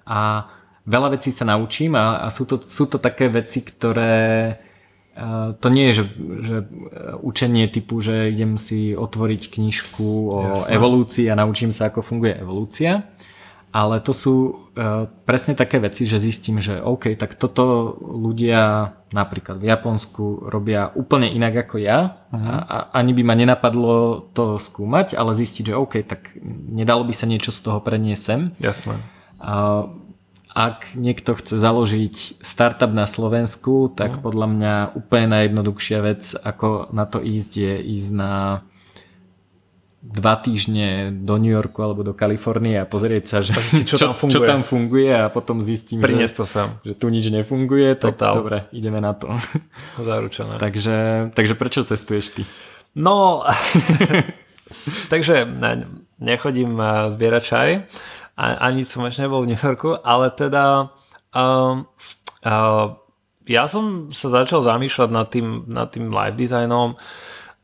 a veľa vecí sa naučím a, a sú, to, sú to také veci, ktoré uh, to nie je, že, že učenie typu, že idem si otvoriť knižku o Jasne. evolúcii a naučím sa, ako funguje evolúcia, ale to sú uh, presne také veci, že zistím, že OK, tak toto ľudia napríklad v Japonsku robia úplne inak ako ja uh-huh. a, a ani by ma nenapadlo to skúmať, ale zistiť, že OK, tak nedalo by sa niečo z toho preniesť sem.
Jasné.
Uh, ak niekto chce založiť startup na Slovensku, tak uh-huh. podľa mňa úplne najjednoduchšia vec, ako na to ísť, je ísť na dva týždne do New Yorku alebo do Kalifornie a pozrieť sa, že čo, čo, tam funguje. čo tam funguje a potom zistím,
že, to sem.
že tu nič nefunguje, tak Total. dobre, ideme na to.
Zaručené.
takže, takže prečo cestuješ ty?
No, takže nechodím eh, zbierať čaj, ani som ešte nebol v New Yorku, ale teda um, uh, ja som sa začal zamýšľať nad tým, nad tým live designom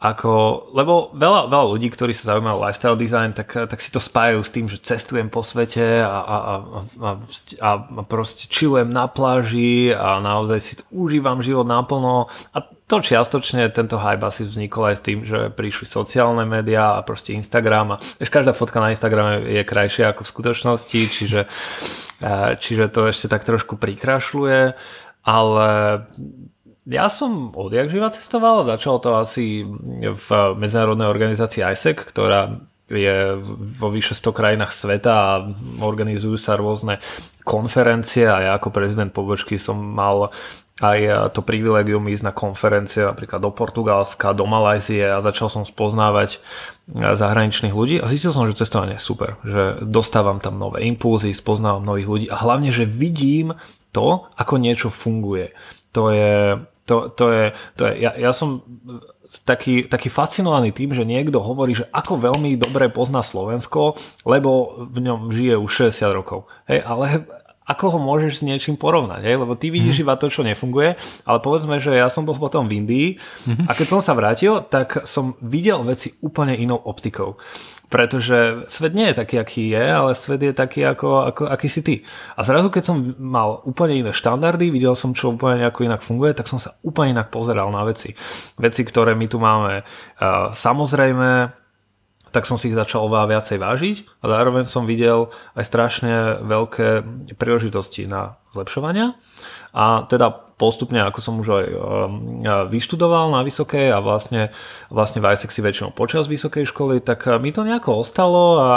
ako, lebo veľa, veľa ľudí, ktorí sa zaujímajú lifestyle design, tak, tak si to spájajú s tým, že cestujem po svete a, a, a, a, a proste chillujem na pláži a naozaj si užívam život naplno. A to čiastočne tento hype asi vznikol aj s tým, že prišli sociálne médiá a proste Instagram a vieš, každá fotka na Instagrame je krajšia ako v skutočnosti, čiže, čiže to ešte tak trošku prikrašľuje, ale ja som odjak živa cestoval, začal to asi v medzinárodnej organizácii ISEC, ktorá je vo vyše 100 krajinách sveta a organizujú sa rôzne konferencie a ja ako prezident pobočky som mal aj to privilegium ísť na konferencie napríklad do Portugalska, do Malajzie a začal som spoznávať zahraničných ľudí a zistil som, že cestovanie je super, že dostávam tam nové impulzy, spoznávam nových ľudí a hlavne, že vidím to, ako niečo funguje. To je, to, to je, to je ja, ja som taký, taký fascinovaný tým, že niekto hovorí, že ako veľmi dobre pozná Slovensko, lebo v ňom žije už 60 rokov. Hej, ale ako ho môžeš s niečím porovnať, hej? lebo ty vidíš mm. iba to, čo nefunguje, ale povedzme, že ja som bol potom v Indii mm-hmm. a keď som sa vrátil, tak som videl veci úplne inou optikou. Pretože svet nie je taký, aký je, ale svet je taký, ako, ako, aký si ty. A zrazu, keď som mal úplne iné štandardy, videl som, čo úplne nejako inak funguje, tak som sa úplne inak pozeral na veci. Veci, ktoré my tu máme uh, samozrejme, tak som si ich začal oveľa viacej vážiť a zároveň som videl aj strašne veľké príležitosti na zlepšovania a teda postupne, ako som už aj um, vyštudoval na vysokej a vlastne, vlastne v ISEC si väčšinou počas vysokej školy, tak uh, mi to nejako ostalo a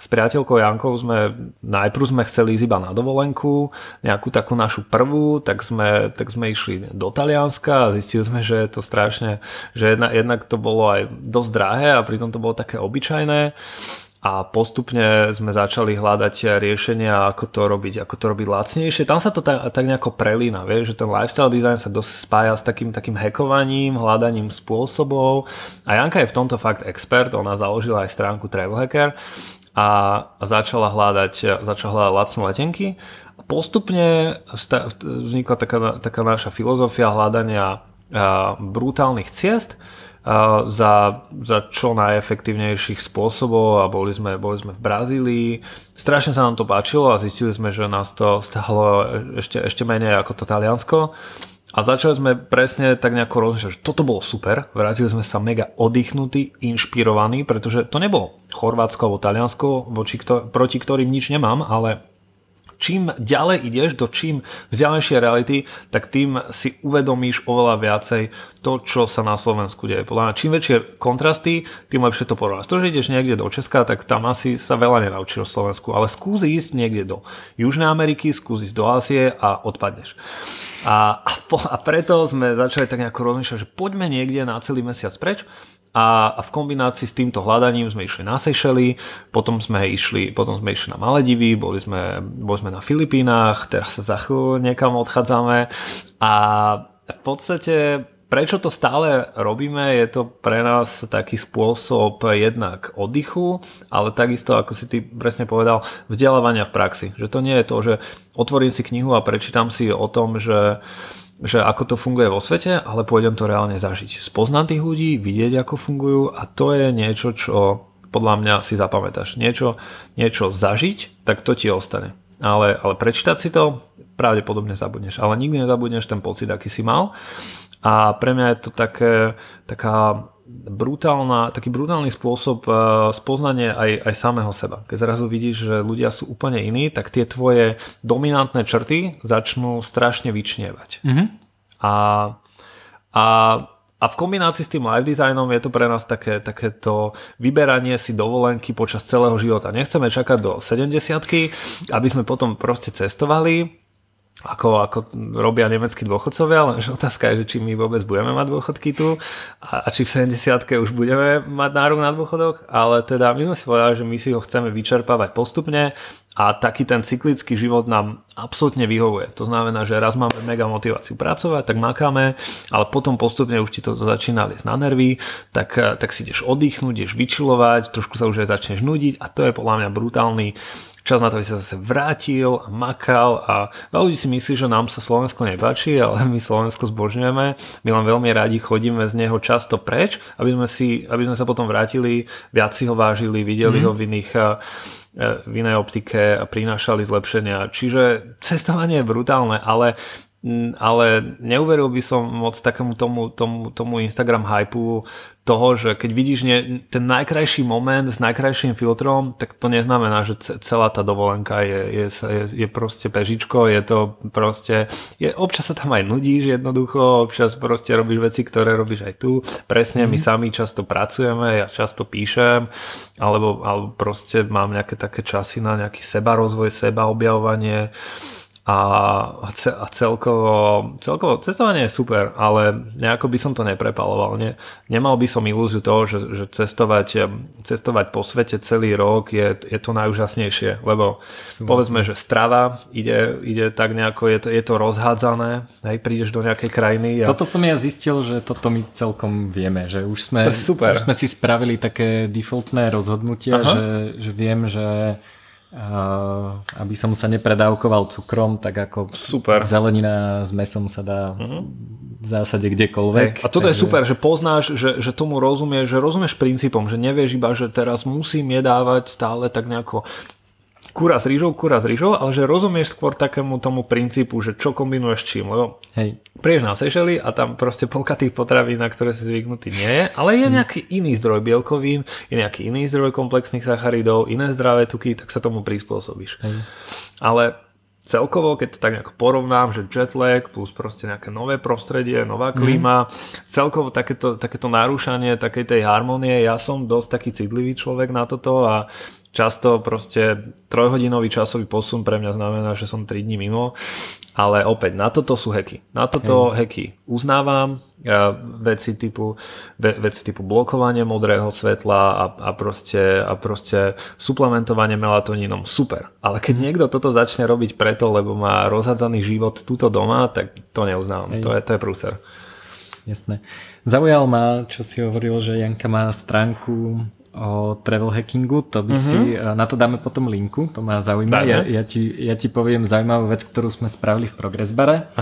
s priateľkou Jankou sme najprv sme chceli ísť iba na dovolenku, nejakú takú našu prvú, tak sme, tak sme išli do Talianska a zistili sme, že je to strašne, že jedna, jednak to bolo aj dosť drahé a pritom to bolo také obyčajné a postupne sme začali hľadať riešenia, ako to robiť, ako to robiť lacnejšie. Tam sa to tak, tak nejako prelína, vieš, že ten lifestyle design sa dosť spája s takým, takým hackovaním, hľadaním spôsobov a Janka je v tomto fakt expert, ona založila aj stránku Travel Hacker a začala hľadať, začala hľadať lacné letenky. Postupne vznikla taká, taká naša filozofia hľadania brutálnych ciest, za, za čo najefektívnejších spôsobov a boli sme, boli sme v Brazílii. Strašne sa nám to páčilo a zistili sme, že nás to stalo ešte, ešte menej ako to Taliansko. A začali sme presne tak nejako rozmýšľať, že toto bolo super, vrátili sme sa mega oddychnutí, inšpirovaní, pretože to nebolo Chorvátsko alebo Taliansko, voči, proti ktorým nič nemám, ale čím ďalej ideš do čím vzdialenejšie reality, tak tým si uvedomíš oveľa viacej to, čo sa na Slovensku deje. Podľa mňa čím väčšie kontrasty, tým lepšie to porovnáš. To, že ideš niekde do Česka, tak tam asi sa veľa nenaučíš o Slovensku, ale skús ísť niekde do Južnej Ameriky, skús ísť do Ázie a odpadneš. A, a, po, a preto sme začali tak nejako rozmýšľať, že poďme niekde na celý mesiac preč a, a v kombinácii s týmto hľadaním sme išli na Seychely, potom sme išli, potom sme išli na Maledivy, boli sme, boli sme na Filipínach, teraz sa za chvíľu niekam odchádzame a v podstate prečo to stále robíme, je to pre nás taký spôsob jednak oddychu, ale takisto, ako si ty presne povedal, vzdelávania v praxi. Že to nie je to, že otvorím si knihu a prečítam si o tom, že že ako to funguje vo svete, ale pôjdem to reálne zažiť. Spoznať tých ľudí, vidieť, ako fungujú a to je niečo, čo podľa mňa si zapamätáš. Niečo, niečo zažiť, tak to ti ostane. Ale, ale prečítať si to, pravdepodobne zabudneš. Ale nikdy nezabudneš ten pocit, aký si mal. A pre mňa je to také, taká brutálna, taký brutálny spôsob uh, spoznanie aj, aj samého seba. Keď zrazu vidíš, že ľudia sú úplne iní, tak tie tvoje dominantné črty začnú strašne vyčnievať. Mm-hmm. A, a a v kombinácii s tým live designom je to pre nás také, takéto vyberanie si dovolenky počas celého života. Nechceme čakať do 70 aby sme potom proste cestovali, ako, ako robia nemeckí dôchodcovia, lenže otázka je, že či my vôbec budeme mať dôchodky tu a, a či v 70 už budeme mať nárok na dôchodok, ale teda my sme si povedali, že my si ho chceme vyčerpávať postupne a taký ten cyklický život nám absolútne vyhovuje. To znamená, že raz máme mega motiváciu pracovať, tak makáme, ale potom postupne už ti to začína liesť na nervy, tak, tak si ideš oddychnúť, ideš vyčilovať, trošku sa už aj začneš nudiť a to je podľa mňa brutálny čas na to, aby sa zase vrátil a makal a veľa ľudí si myslí, že nám sa Slovensko nepáči, ale my Slovensko zbožňujeme. My len veľmi radi chodíme z neho často preč, aby sme, si, aby sme sa potom vrátili, viac si ho vážili, videli mm. ho v iných eh, v inej optike a prinášali zlepšenia. Čiže cestovanie je brutálne, ale ale neuveril by som moc takému tomu, tomu, tomu Instagram hypu toho, že keď vidíš nie, ten najkrajší moment s najkrajším filtrom, tak to neznamená, že celá tá dovolenka je, je, je, je proste pežičko, je to proste, je, občas sa tam aj nudíš jednoducho, občas proste robíš veci, ktoré robíš aj tu. Presne, mm. my mhm. sami často pracujeme, ja často píšem, alebo, alebo proste mám nejaké také časy na nejaký seba rozvoj, seba objavovanie a, a celkovo, celkovo cestovanie je super, ale nejako by som to neprepaloval. Ne, nemal by som ilúziu toho, že, že cestovať, cestovať po svete celý rok je, je to najúžasnejšie, lebo Súhlasím. povedzme, že strava ide, ide tak nejako, je to, je to rozhádzané, hej, prídeš do nejakej krajiny.
A... Toto som ja zistil, že toto my celkom vieme, že už sme,
super.
Už sme si spravili také defaultné rozhodnutia, že, že viem, že aby som sa nepredávkoval cukrom, tak ako
super.
zelenina s mesom sa dá uh-huh. v zásade kdekoľvek.
Hey. A toto takže... je super, že poznáš, že, že tomu rozumieš, že rozumieš princípom, že nevieš iba, že teraz musím jedávať stále tak nejako kura s rýžou, kura s rýžou, ale že rozumieš skôr takému tomu princípu, že čo kombinuješ čím, lebo Hej. prieš na Seychely a tam proste polka tých potravín, na ktoré si zvyknutý nie je, ale je nejaký iný zdroj bielkovín, je nejaký iný zdroj komplexných sacharidov, iné zdravé tuky, tak sa tomu prispôsobíš. Hej. Ale celkovo, keď to tak nejako porovnám, že jetlag plus proste nejaké nové prostredie, nová klíma, mm. celkovo takéto, takéto narúšanie takej tej harmonie, ja som dosť taký citlivý človek na toto a často proste trojhodinový časový posun pre mňa znamená, že som 3 dní mimo, ale opäť na toto sú heky. Na toto hey. heky uznávam, ja, veci, typu, ve, veci typu blokovanie modrého svetla a, a, proste, a proste suplementovanie melatonínom, super. Ale keď mhm. niekto toto začne robiť preto, lebo má rozhadzaný život tuto doma, tak to neuznávam. To je, to je prúser.
Jasné. Zaujal ma, čo si hovoril, že Janka má stránku o travel hackingu, to by uh-huh. si, mhm. na to dáme potom linku, to ma zaujíma. Ja, ja, ti, ja ti poviem zaujímavú vec, ktorú sme spravili v Progressbare.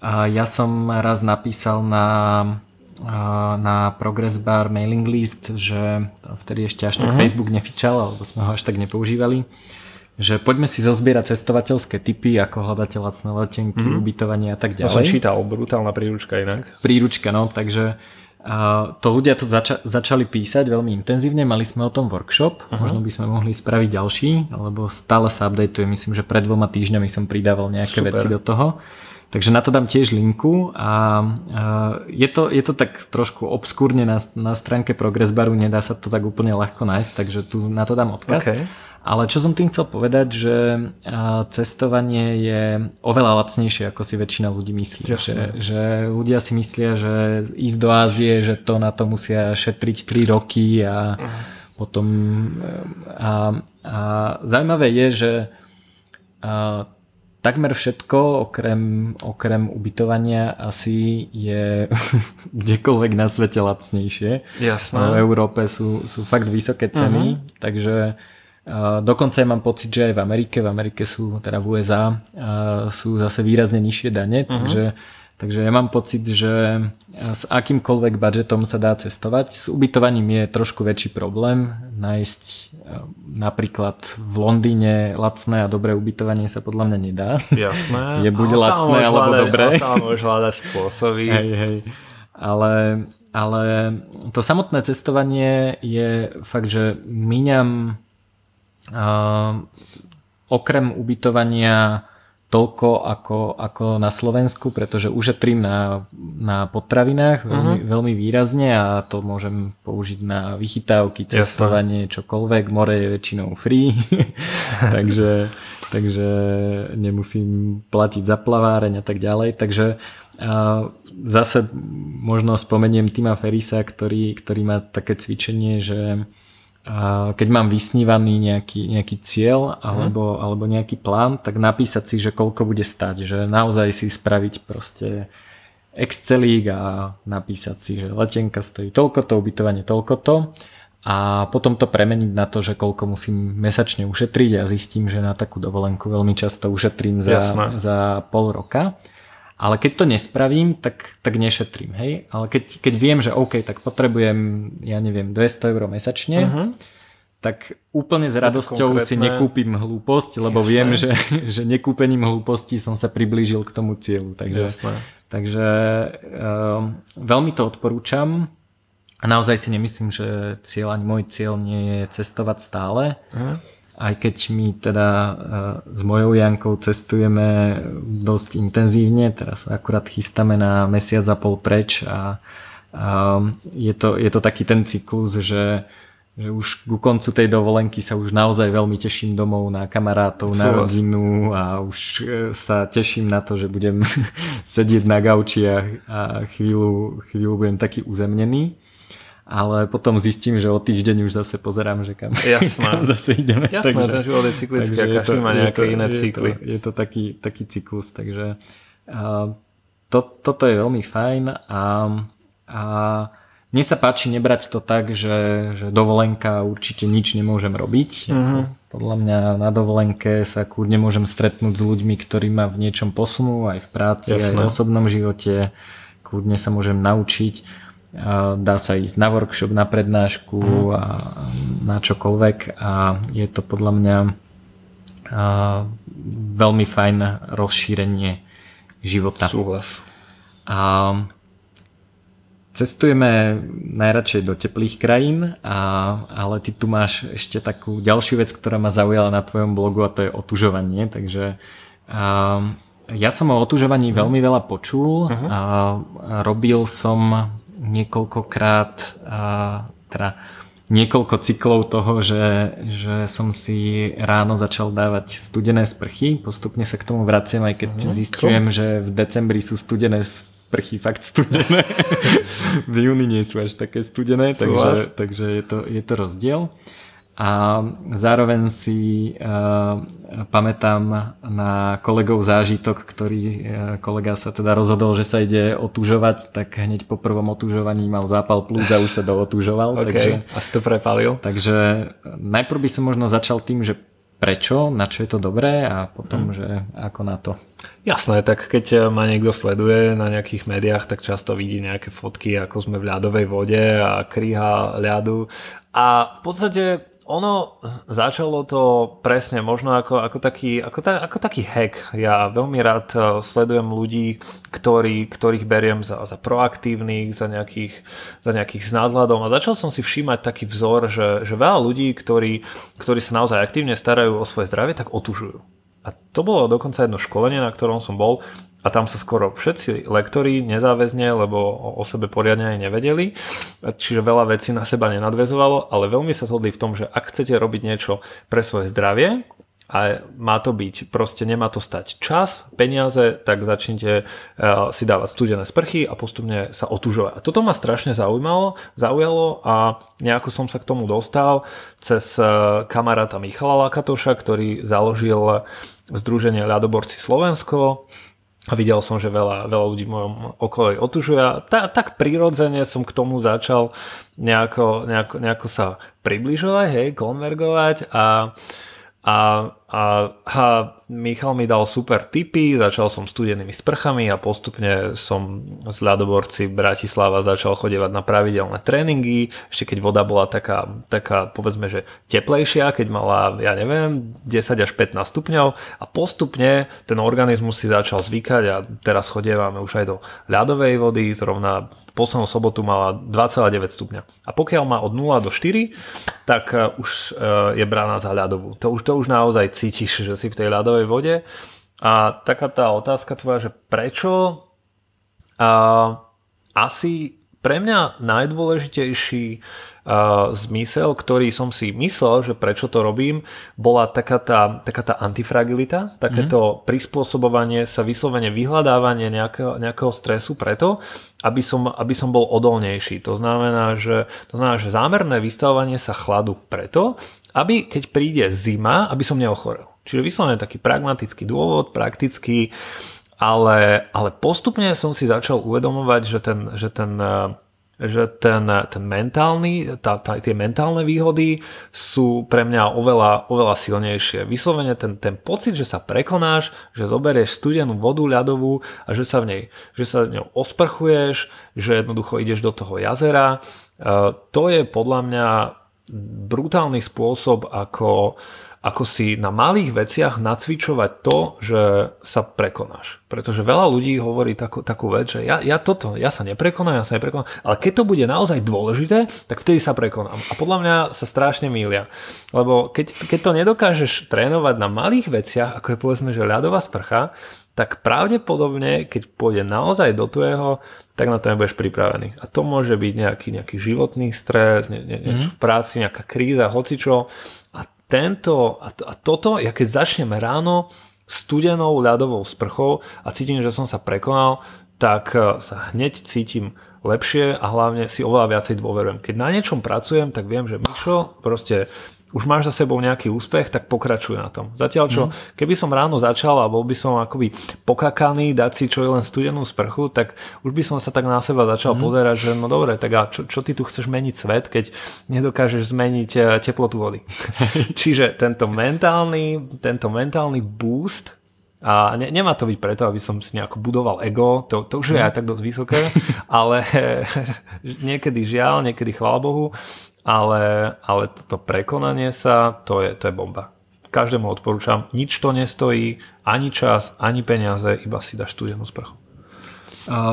A ja som raz napísal na, na Progressbar mailing list, že vtedy ešte až tak uh-huh. Facebook nefičal, alebo sme ho až tak nepoužívali, že poďme si zozbierať cestovateľské typy, ako hľadáte lacné letenky, uh-huh. ubytovanie a tak ďalej.
To som čítal, brutálna príručka inak.
Príručka, no, takže to ľudia to zača- začali písať veľmi intenzívne, mali sme o tom workshop, uh-huh. možno by sme mohli spraviť ďalší, lebo stále sa updateuje, myslím, že pred dvoma týždňami som pridával nejaké Super. veci do toho. Takže na to dám tiež linku a, je, to, je to tak trošku obskúrne na, na stránke Progressbaru, nedá sa to tak úplne ľahko nájsť, takže tu na to dám odkaz. Okay. Ale čo som tým chcel povedať, že cestovanie je oveľa lacnejšie, ako si väčšina ľudí myslí. Že, že ľudia si myslia, že ísť do Ázie, že to na to musia šetriť 3 roky a potom... A, a zaujímavé je, že takmer všetko, okrem, okrem ubytovania, asi je kdekoľvek na svete lacnejšie.
Jasné.
V Európe sú, sú fakt vysoké ceny, uh-huh. takže Dokonca ja mám pocit, že aj v Amerike, v Amerike sú, teda v USA, sú zase výrazne nižšie dane, uh-huh. takže, takže ja mám pocit, že s akýmkoľvek budžetom sa dá cestovať. S ubytovaním je trošku väčší problém. Nájsť napríklad v Londýne lacné a dobré ubytovanie sa podľa mňa nedá.
Jasné.
Je buď lacné alebo
hľadať,
dobré.
Ale môžeš hľadať spôsoby.
Hej, hej. Ale ale to samotné cestovanie je fakt, že míňam uh, okrem ubytovania toľko ako, ako na Slovensku, pretože ušetrím na, na potravinách veľmi, uh-huh. veľmi výrazne a to môžem použiť na vychytávky, cestovanie, Jasne. čokoľvek. More je väčšinou free, takže, takže nemusím platiť za plaváreň a tak ďalej. Takže a zase možno spomeniem Tima Ferisa, ktorý, ktorý má také cvičenie, že keď mám vysnívaný nejaký, nejaký cieľ alebo, hmm. alebo nejaký plán, tak napísať si, že koľko bude stať. Že naozaj si spraviť proste Excelík a napísať si, že letenka stojí toľko to, ubytovanie toľko to a potom to premeniť na to, že koľko musím mesačne ušetriť a zistím, že na takú dovolenku veľmi často ušetrím za, za pol roka. Ale keď to nespravím, tak, tak nešetrím, hej. Ale keď, keď viem, že OK, tak potrebujem, ja neviem, 200 eur mesačne, uh-huh. tak úplne s radosťou si nekúpim hlúposť, lebo Jasné. viem, že, že nekúpením hlúposti som sa priblížil k tomu cieľu. Takže, takže um, veľmi to odporúčam. A naozaj si nemyslím, že cieľ ani môj cieľ nie je cestovať stále. Uh-huh aj keď my teda e, s mojou Jankou cestujeme dosť intenzívne, teraz akurát chystáme na mesiac a pol preč a, a je, to, je to taký ten cyklus, že, že už ku koncu tej dovolenky sa už naozaj veľmi teším domov na kamarátov, na rodinu a už e, sa teším na to, že budem sedieť na gauči a, a chvíľu, chvíľu budem taký uzemnený ale potom zistím, že o týždeň už zase pozerám, že kam, kam zase ideme.
Jasné, takže, ten život je cyklický a každý má nejaké
to,
iné cykly.
Je to, je to taký, taký cyklus, takže a, to, toto je veľmi fajn a, a mne sa páči nebrať to tak, že, že dovolenka určite nič nemôžem robiť. Mm-hmm. Podľa mňa na dovolenke sa kľudne môžem stretnúť s ľuďmi, ktorí ma v niečom posunú aj v práci, Jasné. aj v osobnom živote. Kľudne sa môžem naučiť dá sa ísť na workshop, na prednášku mm. a na čokoľvek a je to podľa mňa veľmi fajn rozšírenie života.
Súhlas.
A cestujeme najradšej do teplých krajín, a, ale ty tu máš ešte takú ďalšiu vec, ktorá ma zaujala na tvojom blogu a to je otužovanie, takže a, ja som o otužovaní veľmi veľa počul uh-huh. a robil som niekoľkokrát teda niekoľko cyklov toho, že, že som si ráno začal dávať studené sprchy. Postupne sa k tomu vraciam, aj keď mm, zistujem, cool. že v decembri sú studené sprchy fakt studené. v júni nie sú až také studené, takže, takže je, to, je to rozdiel a zároveň si uh, pamätám na kolegov zážitok, ktorý uh, kolega sa teda rozhodol, že sa ide otúžovať, tak hneď po prvom otúžovaní mal zápal plúc a už sa dootúžoval.
okay, takže, asi to prepalil.
Takže najprv by som možno začal tým, že prečo, na čo je to dobré a potom, hmm. že ako na to.
Jasné, tak keď ma niekto sleduje na nejakých médiách, tak často vidí nejaké fotky, ako sme v ľadovej vode a kríha ľadu. A v podstate ono začalo to presne možno ako, ako, taký, ako, ta, ako taký hack. Ja veľmi rád e, sledujem ľudí, ktorí, ktorých beriem za, za proaktívnych, za nejakých, za nejakých s nadhľadom a začal som si všímať taký vzor, že, že veľa ľudí, ktorí, ktorí sa naozaj aktívne starajú o svoje zdravie, tak otužujú. A to bolo dokonca jedno školenie, na ktorom som bol a tam sa skoro všetci lektori nezáväzne, lebo o sebe poriadne aj nevedeli, čiže veľa vecí na seba nenadvezovalo, ale veľmi sa zhodli v tom, že ak chcete robiť niečo pre svoje zdravie, a má to byť, proste nemá to stať čas, peniaze, tak začnite uh, si dávať studené sprchy a postupne sa otužovať. A toto ma strašne zaujímalo, zaujalo a nejako som sa k tomu dostal cez uh, kamaráta Michala Lakatoša, ktorý založil Združenie ľadoborci Slovensko a videl som, že veľa, veľa ľudí v mojom okolí otužuje. A ta, tak prirodzene som k tomu začal nejako, nejako, nejako sa približovať, hej, konvergovať. A, a, a a, Michal mi dal super tipy, začal som studenými sprchami a postupne som z ľadoborci Bratislava začal chodevať na pravidelné tréningy, ešte keď voda bola taká, taká povedzme, že teplejšia, keď mala, ja neviem, 10 až 15 stupňov a postupne ten organizmus si začal zvykať a teraz chodievame už aj do ľadovej vody, zrovna poslednú sobotu mala 2,9 stupňa. A pokiaľ má od 0 do 4, tak e, už e, je brána za ľadovú. To už, to už naozaj cítiš, že si v tej ľadovej vode. A taká tá otázka tvoja, že prečo a asi pre mňa najdôležitejší uh, zmysel, ktorý som si myslel, že prečo to robím, bola taká tá, taká tá antifragilita, takéto mm. prispôsobovanie sa, vyslovene vyhľadávanie nejakého, nejakého stresu preto, aby som, aby som bol odolnejší. To znamená, že, to znamená, že zámerné vystavovanie sa chladu preto, aby keď príde zima, aby som neochorel. Čiže vyslovene taký pragmatický dôvod, praktický, ale, ale postupne som si začal uvedomovať, že ten, že ten, že ten, ten mentálny, tá, tá, tie mentálne výhody sú pre mňa oveľa, oveľa silnejšie. Vyslovene ten, ten pocit, že sa prekonáš, že zoberieš studenú vodu ľadovú a že sa v nej, že sa v ňou osprchuješ, že jednoducho ideš do toho jazera, to je podľa mňa brutálny spôsob, ako, ako si na malých veciach nacvičovať to, že sa prekonáš. Pretože veľa ľudí hovorí takú, takú vec, že ja, ja toto, ja sa neprekonám, ja sa neprekonám, ale keď to bude naozaj dôležité, tak vtedy sa prekonám. A podľa mňa sa strašne mília. Lebo keď, keď to nedokážeš trénovať na malých veciach, ako je povedzme, že ľadová sprcha, tak pravdepodobne, keď pôjde naozaj do tvojho, tak na to nebudeš pripravený. A to môže byť nejaký, nejaký životný stres, nie, nie, niečo mm. v práci, nejaká kríza, hocičo tento a, a toto, ja keď začnem ráno studenou ľadovou sprchou a cítim, že som sa prekonal, tak e, sa hneď cítim lepšie a hlavne si oveľa viacej dôverujem. Keď na niečom pracujem, tak viem, že Mišo proste už máš za sebou nejaký úspech, tak pokračuj na tom. Zatiaľ čo, mm. keby som ráno začal a bol by som akoby pokakaný, dať si čo je len studenú sprchu, tak už by som sa tak na seba začal mm. pozerať, že no dobre, tak a čo, čo ty tu chceš meniť svet, keď nedokážeš zmeniť e, teplotu vody. Čiže tento mentálny, tento mentálny boost a ne, nemá to byť preto, aby som si nejako budoval ego, to, to už je mm. aj tak dosť vysoké, ale niekedy žiaľ, niekedy chvála Bohu, ale, ale toto prekonanie sa, to je, to je bomba. Každému odporúčam, nič to nestojí, ani čas, ani peniaze, iba si dáš studenú sprchu.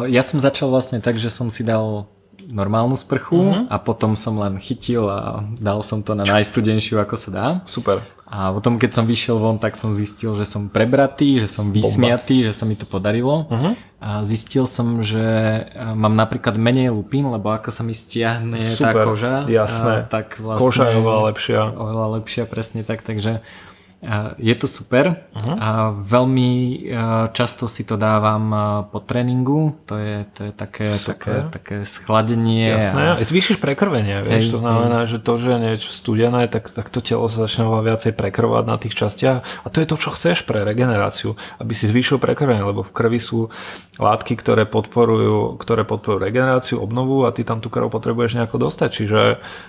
Ja som začal vlastne tak, že som si dal normálnu sprchu uh-huh. a potom som len chytil a dal som to na najstudenšiu, ako sa dá.
Super.
A potom, keď som vyšiel von, tak som zistil, že som prebratý, že som vysmiatý, Bomba. že sa mi to podarilo. Uh-huh. A zistil som, že mám napríklad menej lupín, lebo ako sa mi stiahne Super, tá koža,
jasné.
A, tak vlastne...
Koža je oveľa lepšia.
Oveľa lepšia, presne tak, takže je to super uh-huh. a veľmi často si to dávam po tréningu, to je, to je také, také, také schladenie.
Jasné, a... zvýšiš prekrvenie, vieš, hej, to znamená, hej. že to, že je niečo studené, tak, tak to telo sa začne oveľa viacej prekrvovať na tých častiach a to je to, čo chceš pre regeneráciu, aby si zvýšil prekrvenie, lebo v krvi sú látky, ktoré podporujú, ktoré podporujú regeneráciu, obnovu a ty tam tú krv potrebuješ nejako dostať, čiže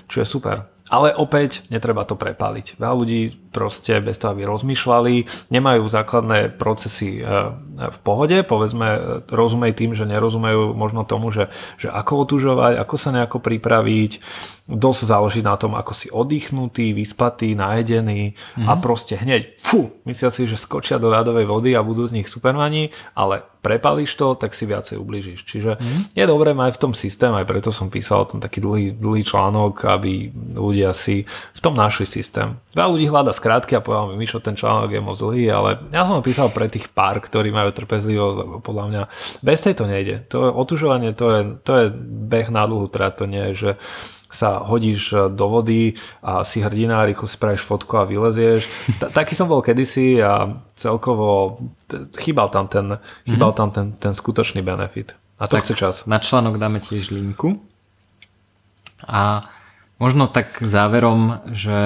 čo je super. Ale opäť netreba to prepaliť. Veľa ľudí proste bez toho, aby rozmýšľali, nemajú základné procesy e, v pohode, povedzme, e, rozumej tým, že nerozumejú možno tomu, že, že ako otužovať, ako sa nejako pripraviť, dosť záleží na tom, ako si oddychnutý, vyspatý, najedený mm-hmm. a mhm. proste hneď, fú, myslia si, že skočia do ľadovej vody a budú z nich supermani, ale prepališ to, tak si viacej ubližíš. Čiže mm-hmm. je dobré mať v tom systém, aj preto som písal tam taký dlhý, dlhý článok, aby ľudia si v tom našli systém. Veľa ľudí hľada skrátky a povedal mi, Mišo, ten článok je moc dlhý, ale ja som ho písal pre tých pár, ktorí majú trpezlivosť, lebo podľa mňa bez tej to nejde. To otužovanie, to je, to je beh na dlhú trať, to nie je, že sa hodíš e, do vody a si hrdina, rýchlo spravíš fotku a vylezieš. T- taký som bol kedysi a celkovo chýbal tam ten, chýbal mm-hmm. tam ten, ten skutočný benefit. A to tak chce čas.
Na článok dáme tiež linku. A Možno tak záverom, že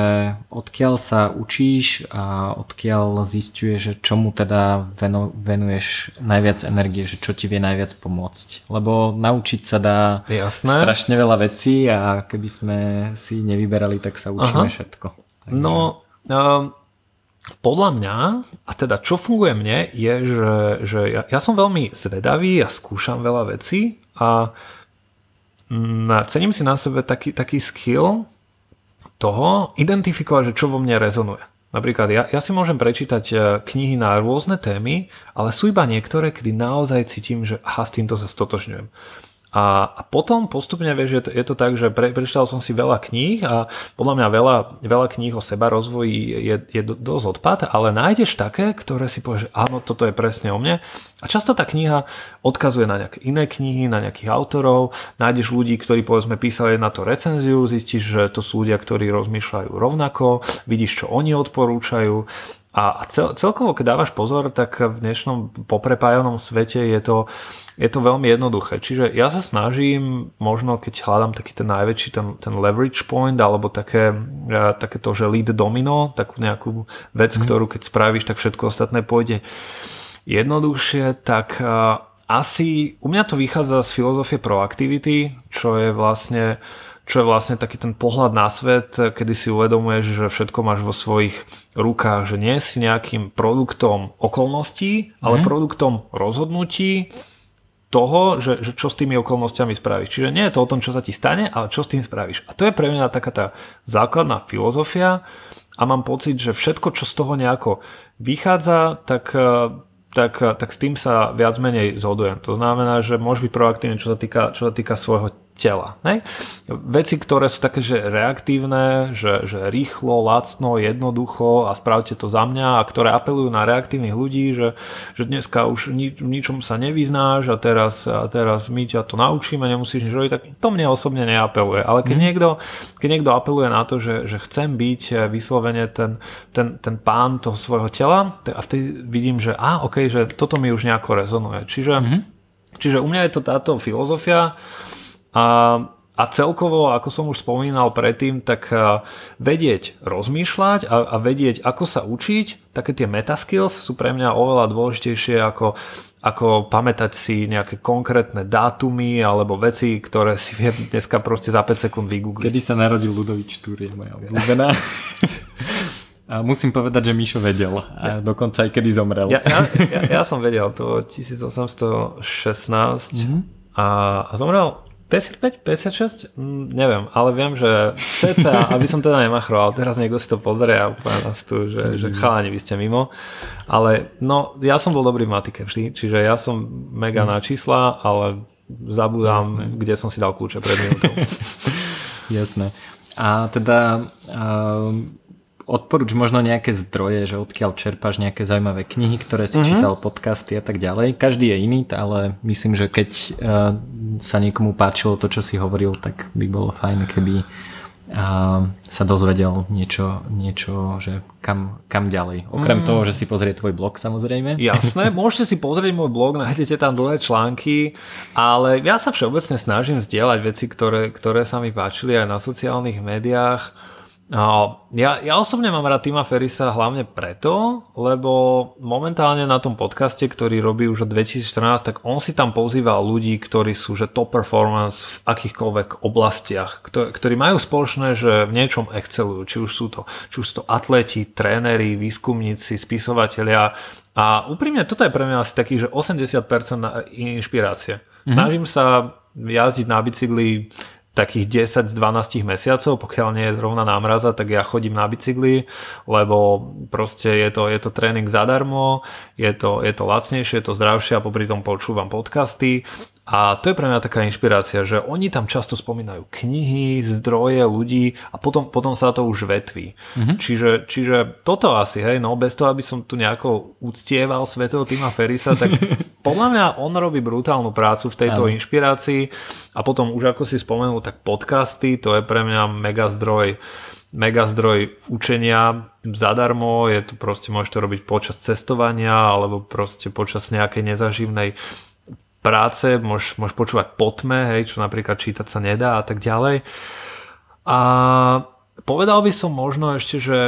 odkiaľ sa učíš a odkiaľ zistuješ, že čomu teda venuješ najviac energie, že čo ti vie najviac pomôcť. Lebo naučiť sa dá Jasné. strašne veľa vecí a keby sme si nevyberali, tak sa učíme Aha. všetko.
Takže... No, um, podľa mňa, a teda čo funguje mne, je, že, že ja, ja som veľmi zvedavý a skúšam veľa vecí a mm, cením si na sebe taký, taký skill toho identifikovať, že čo vo mne rezonuje. Napríklad ja, ja si môžem prečítať e, knihy na rôzne témy, ale sú iba niektoré, kedy naozaj cítim, že aha, s týmto sa stotožňujem. A, a potom postupne, vieš, je to, je to tak, že pre, prečítal som si veľa kníh a podľa mňa veľa, veľa kníh o seba rozvoji je, je dosť odpad, ale nájdeš také, ktoré si povieš, že áno, toto je presne o mne. A často tá kniha odkazuje na nejaké iné knihy, na nejakých autorov, nájdeš ľudí, ktorí povedzme písali na to recenziu, zistíš, že to sú ľudia, ktorí rozmýšľajú rovnako, vidíš, čo oni odporúčajú a cel, celkovo, keď dávaš pozor, tak v dnešnom poprepájanom svete je to, je to veľmi jednoduché. Čiže ja sa snažím, možno keď hľadám taký ten najväčší, ten, ten leverage point, alebo také, e, také to, že lead domino, takú nejakú vec, mm. ktorú keď spravíš, tak všetko ostatné pôjde jednoduchšie, tak uh, asi u mňa to vychádza z filozofie proaktivity, čo je vlastne čo je vlastne taký ten pohľad na svet, kedy si uvedomuješ, že všetko máš vo svojich rukách, že nie si nejakým produktom okolností, ale mm. produktom rozhodnutí toho, že, že čo s tými okolnostiami spravíš. Čiže nie je to o tom, čo sa ti stane, ale čo s tým spravíš. A to je pre mňa taká tá základná filozofia a mám pocit, že všetko, čo z toho nejako vychádza, tak tak, tak s tým sa viac menej zhodujem. To znamená, že môžeš byť proaktívny, čo sa týka, čo sa týka svojho tela. Ne? Veci, ktoré sú také, že reaktívne, že, že rýchlo, lacno, jednoducho a spravte to za mňa a ktoré apelujú na reaktívnych ľudí, že, že dneska už ni, v ničom sa nevyznáš a teraz, a teraz my ťa to naučíme, nemusíš nič robiť, tak to mne osobne neapeluje. Ale keď, mm. niekto, keď niekto apeluje na to, že, že chcem byť eh, vyslovene ten, ten, ten pán toho svojho tela, a vtedy vidím, že a, okay, že toto mi už nejako rezonuje. Čiže, mm. čiže u mňa je to táto filozofia, a, a celkovo, ako som už spomínal predtým, tak vedieť rozmýšľať a, a vedieť, ako sa učiť, také tie metaskills sú pre mňa oveľa dôležitejšie ako, ako pamätať si nejaké konkrétne dátumy alebo veci, ktoré si viem dneska proste za 5 sekúnd vygoogliť.
Kedy sa narodil Ludovič Štúr je moja obľúbená. A musím povedať, že Mišo vedel. A dokonca aj kedy zomrel.
Ja, ja, ja, ja som vedel, to 1816 mm-hmm. a, a zomrel 55, 56? Mm, neviem, ale viem, že cca, aby som teda nemachroval, teraz niekto si to pozrie a úplne nás tu, že, mm. že chalani, vy ste mimo. Ale no, ja som bol dobrý v matike vždy, čiže ja som mega mm. na čísla, ale zabudám, Jasné. kde som si dal kľúče pred minútou.
Jasné. A teda uh, odporúč možno nejaké zdroje, že odkiaľ čerpáš nejaké zaujímavé knihy, ktoré si mm-hmm. čítal, podcasty a tak ďalej. Každý je iný, ale myslím, že keď uh, sa niekomu páčilo to, čo si hovoril, tak by bolo fajn, keby uh, sa dozvedel niečo, niečo že kam, kam ďalej. Okrem mm. toho, že si pozrie tvoj blog samozrejme.
Jasné, môžete si pozrieť môj blog, nájdete tam dlhé články, ale ja sa všeobecne snažím zdieľať veci, ktoré, ktoré sa mi páčili aj na sociálnych médiách No, ja, ja osobne mám rád Tima Ferisa hlavne preto, lebo momentálne na tom podcaste, ktorý robí už od 2014, tak on si tam pozýval ľudí, ktorí sú že top performance v akýchkoľvek oblastiach, ktorí majú spoločné, že v niečom excelujú, či už sú to, či už sú to atleti, tréneri, výskumníci, spisovatelia a úprimne toto je pre mňa asi taký, že 80% inšpirácie. Mm-hmm. Snažím sa jazdiť na bicykli takých 10 z 12 mesiacov, pokiaľ nie je zrovna námraza, tak ja chodím na bicykli, lebo proste je to, je to tréning zadarmo, je to, je to lacnejšie, je to zdravšie a popri tom počúvam podcasty a to je pre mňa taká inšpirácia, že oni tam často spomínajú knihy, zdroje, ľudí a potom, potom sa to už vetví. Mm-hmm. Čiže, čiže toto asi, hej, no bez toho, aby som tu nejako uctieval svetého Tima Ferisa, tak podľa mňa on robí brutálnu prácu v tejto Aj. inšpirácii a potom už ako si spomenul, tak podcasty, to je pre mňa mega zdroj mega zdroj učenia zadarmo, je to proste, môžete robiť počas cestovania alebo proste počas nejakej nezaživnej práce, môžeš, môžeš počúvať potme, hej, čo napríklad čítať sa nedá a tak ďalej. A povedal by som možno ešte, že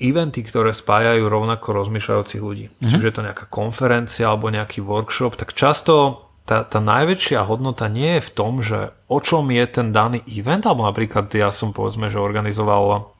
eventy, ktoré spájajú rovnako rozmýšľajúcich ľudí, mm-hmm. čiže je to nejaká konferencia alebo nejaký workshop, tak často tá, tá najväčšia hodnota nie je v tom, že o čom je ten daný event, alebo napríklad ja som povedzme, že organizoval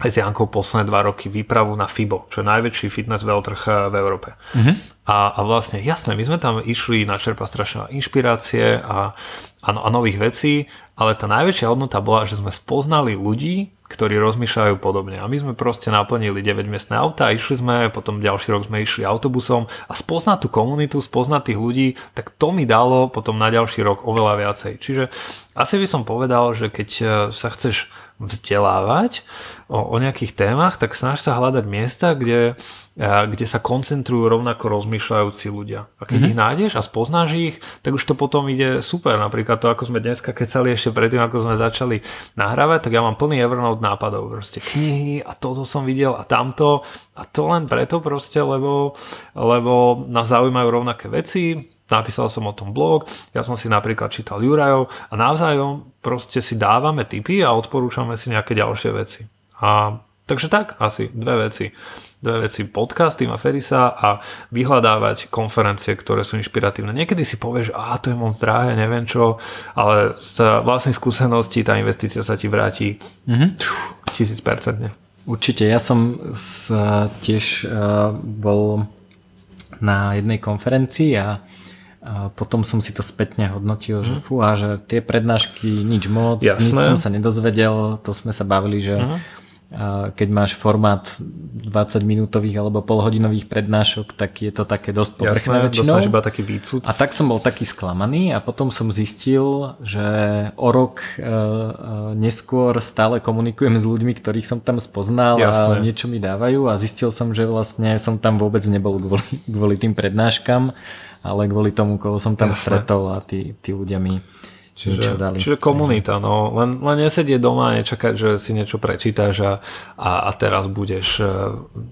aj s Jankou posledné dva roky výpravu na FIBO, čo je najväčší fitness veľtrh eh, v Európe. Mm-hmm. A, a vlastne, jasné, my sme tam išli načerpať strašne inšpirácie a, a, a nových vecí, ale tá najväčšia hodnota bola, že sme spoznali ľudí, ktorí rozmýšľajú podobne. A my sme proste naplnili 9 miestne auta, išli sme, potom ďalší rok sme išli autobusom a spoznať tú komunitu, spoznať tých ľudí, tak to mi dalo potom na ďalší rok oveľa viacej. Čiže asi by som povedal, že keď eh, sa chceš vzdelávať o, o nejakých témach, tak snaž sa hľadať miesta, kde, kde sa koncentrujú rovnako rozmýšľajúci ľudia. A keď mm-hmm. ich nájdeš a spoznáš ich, tak už to potom ide super. Napríklad to, ako sme dneska kecali ešte predtým, ako sme začali nahrávať, tak ja mám plný Evernote nápadov. Proste knihy a toto som videl a tamto. A to len preto proste, lebo, lebo nás zaujímajú rovnaké veci, napísal som o tom blog, ja som si napríklad čítal Jurajov a navzájom proste si dávame tipy a odporúčame si nejaké ďalšie veci. A takže tak, asi dve veci. Dve veci, podcast Tima Ferisa a vyhľadávať konferencie, ktoré sú inšpiratívne. Niekedy si povieš, a to je moc drahé, neviem čo, ale z vlastnej skúsenosti tá investícia sa ti vráti mm-hmm. tisícpercentne.
Určite, ja som s, tiež uh, bol na jednej konferencii a a potom som si to spätne hodnotil, že mhm. fú, a že tie prednášky nič moc, Jasné. nič som sa nedozvedel, to sme sa bavili, že uh-huh. keď máš formát 20 minútových alebo polhodinových prednášok, tak je to také dosť povrchné väčšinou.
iba taký výcud.
A tak som bol taký sklamaný a potom som zistil, že o rok e, e, neskôr stále komunikujem s ľuďmi, ktorých som tam spoznal Jasné. a niečo mi dávajú a zistil som, že vlastne som tam vôbec nebol kvôli, kvôli tým prednáškam ale kvôli tomu, koho som tam Jasne. stretol a tí, tí ľudia mi
Čiže, dali. čiže komunita, no. Len, len nesedie doma a nečakať, že si niečo prečítaš a, a, a teraz budeš uh,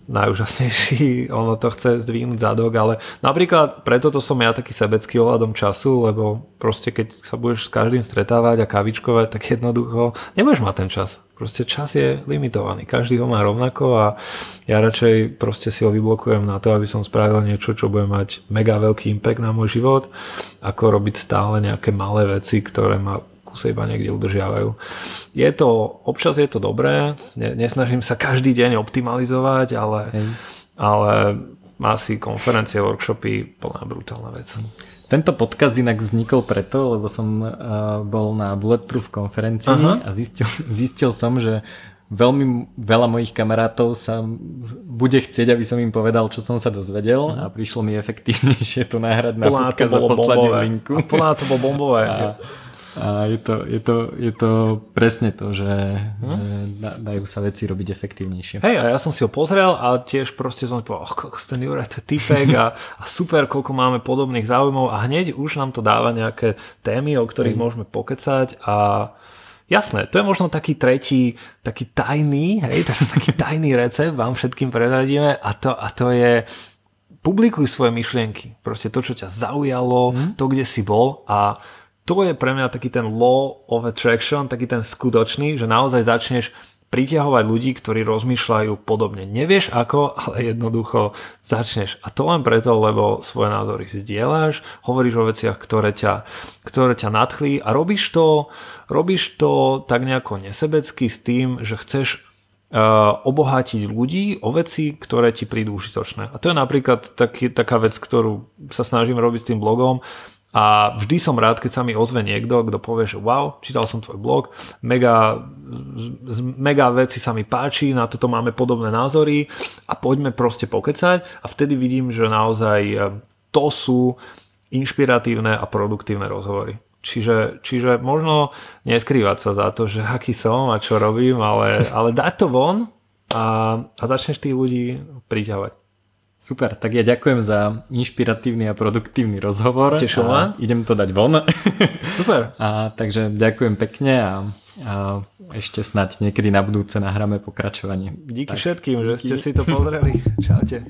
najúžasnejší, ono to chce zdvihnúť zadok, ale napríklad preto to som ja taký sebecký ohľadom času, lebo proste keď sa budeš s každým stretávať a kavičkovať, tak jednoducho nebudeš mať ten čas. Proste čas je limitovaný, každý ho má rovnako a ja radšej proste si ho vyblokujem na to, aby som spravil niečo, čo bude mať mega veľký impact na môj život, ako robiť stále nejaké malé veci, ktoré ma kuse iba niekde udržiavajú. Je to, občas je to dobré, nesnažím sa každý deň optimalizovať, ale, ale asi konferencie, workshopy, plná brutálna vec.
Tento podcast inak vznikol preto, lebo som uh, bol na Bulletproof konferencii uh-huh. a zistil, zistil som, že veľmi veľa mojich kamarátov sa bude chcieť, aby som im povedal, čo som sa dozvedel uh-huh. a prišlo mi efektívnejšie to nahrať na podcast a poslať linku.
A to bolo bombové.
A, a je to, je to, je to presne to, že, hm? že dajú sa veci robiť efektívnejšie.
Hej, a ja som si ho pozrel a tiež proste som povedal, oh, koľko ten Juraj, to typek a, a super, koľko máme podobných záujmov a hneď už nám to dáva nejaké témy, o ktorých Hej. môžeme pokecať a Jasné, to je možno taký tretí, taký tajný, hej, teraz taký tajný recept vám všetkým prezradíme a to, a to je publikuj svoje myšlienky. Proste to, čo ťa zaujalo, mm. to, kde si bol a to je pre mňa taký ten law of attraction, taký ten skutočný, že naozaj začneš pritiahovať ľudí, ktorí rozmýšľajú podobne. Nevieš ako, ale jednoducho začneš. A to len preto, lebo svoje názory si zdieľaš, hovoríš o veciach, ktoré ťa, ktoré ťa nadchlí a robíš to, robíš to tak nejako nesebecky s tým, že chceš uh, obohatiť ľudí o veci, ktoré ti prídu užitočné. A to je napríklad taký, taká vec, ktorú sa snažím robiť s tým blogom. A vždy som rád, keď sa mi ozve niekto, kto povie, že wow, čítal som tvoj blog, mega, mega veci sa mi páči, na toto máme podobné názory a poďme proste pokecať a vtedy vidím, že naozaj e, to sú inšpiratívne a produktívne rozhovory. Čiže, čiže možno neskrývať sa za to, že aký som a čo robím, ale, ale dať to von a, a začneš tých ľudí priťahovať.
Super, tak ja ďakujem za inšpiratívny a produktívny rozhovor.
Tešil ma.
Idem to dať von.
Super.
A, takže ďakujem pekne a, a ešte snať niekedy na budúce nahráme pokračovanie.
Díky tak, všetkým, že díky. ste si to pozreli. Čaute.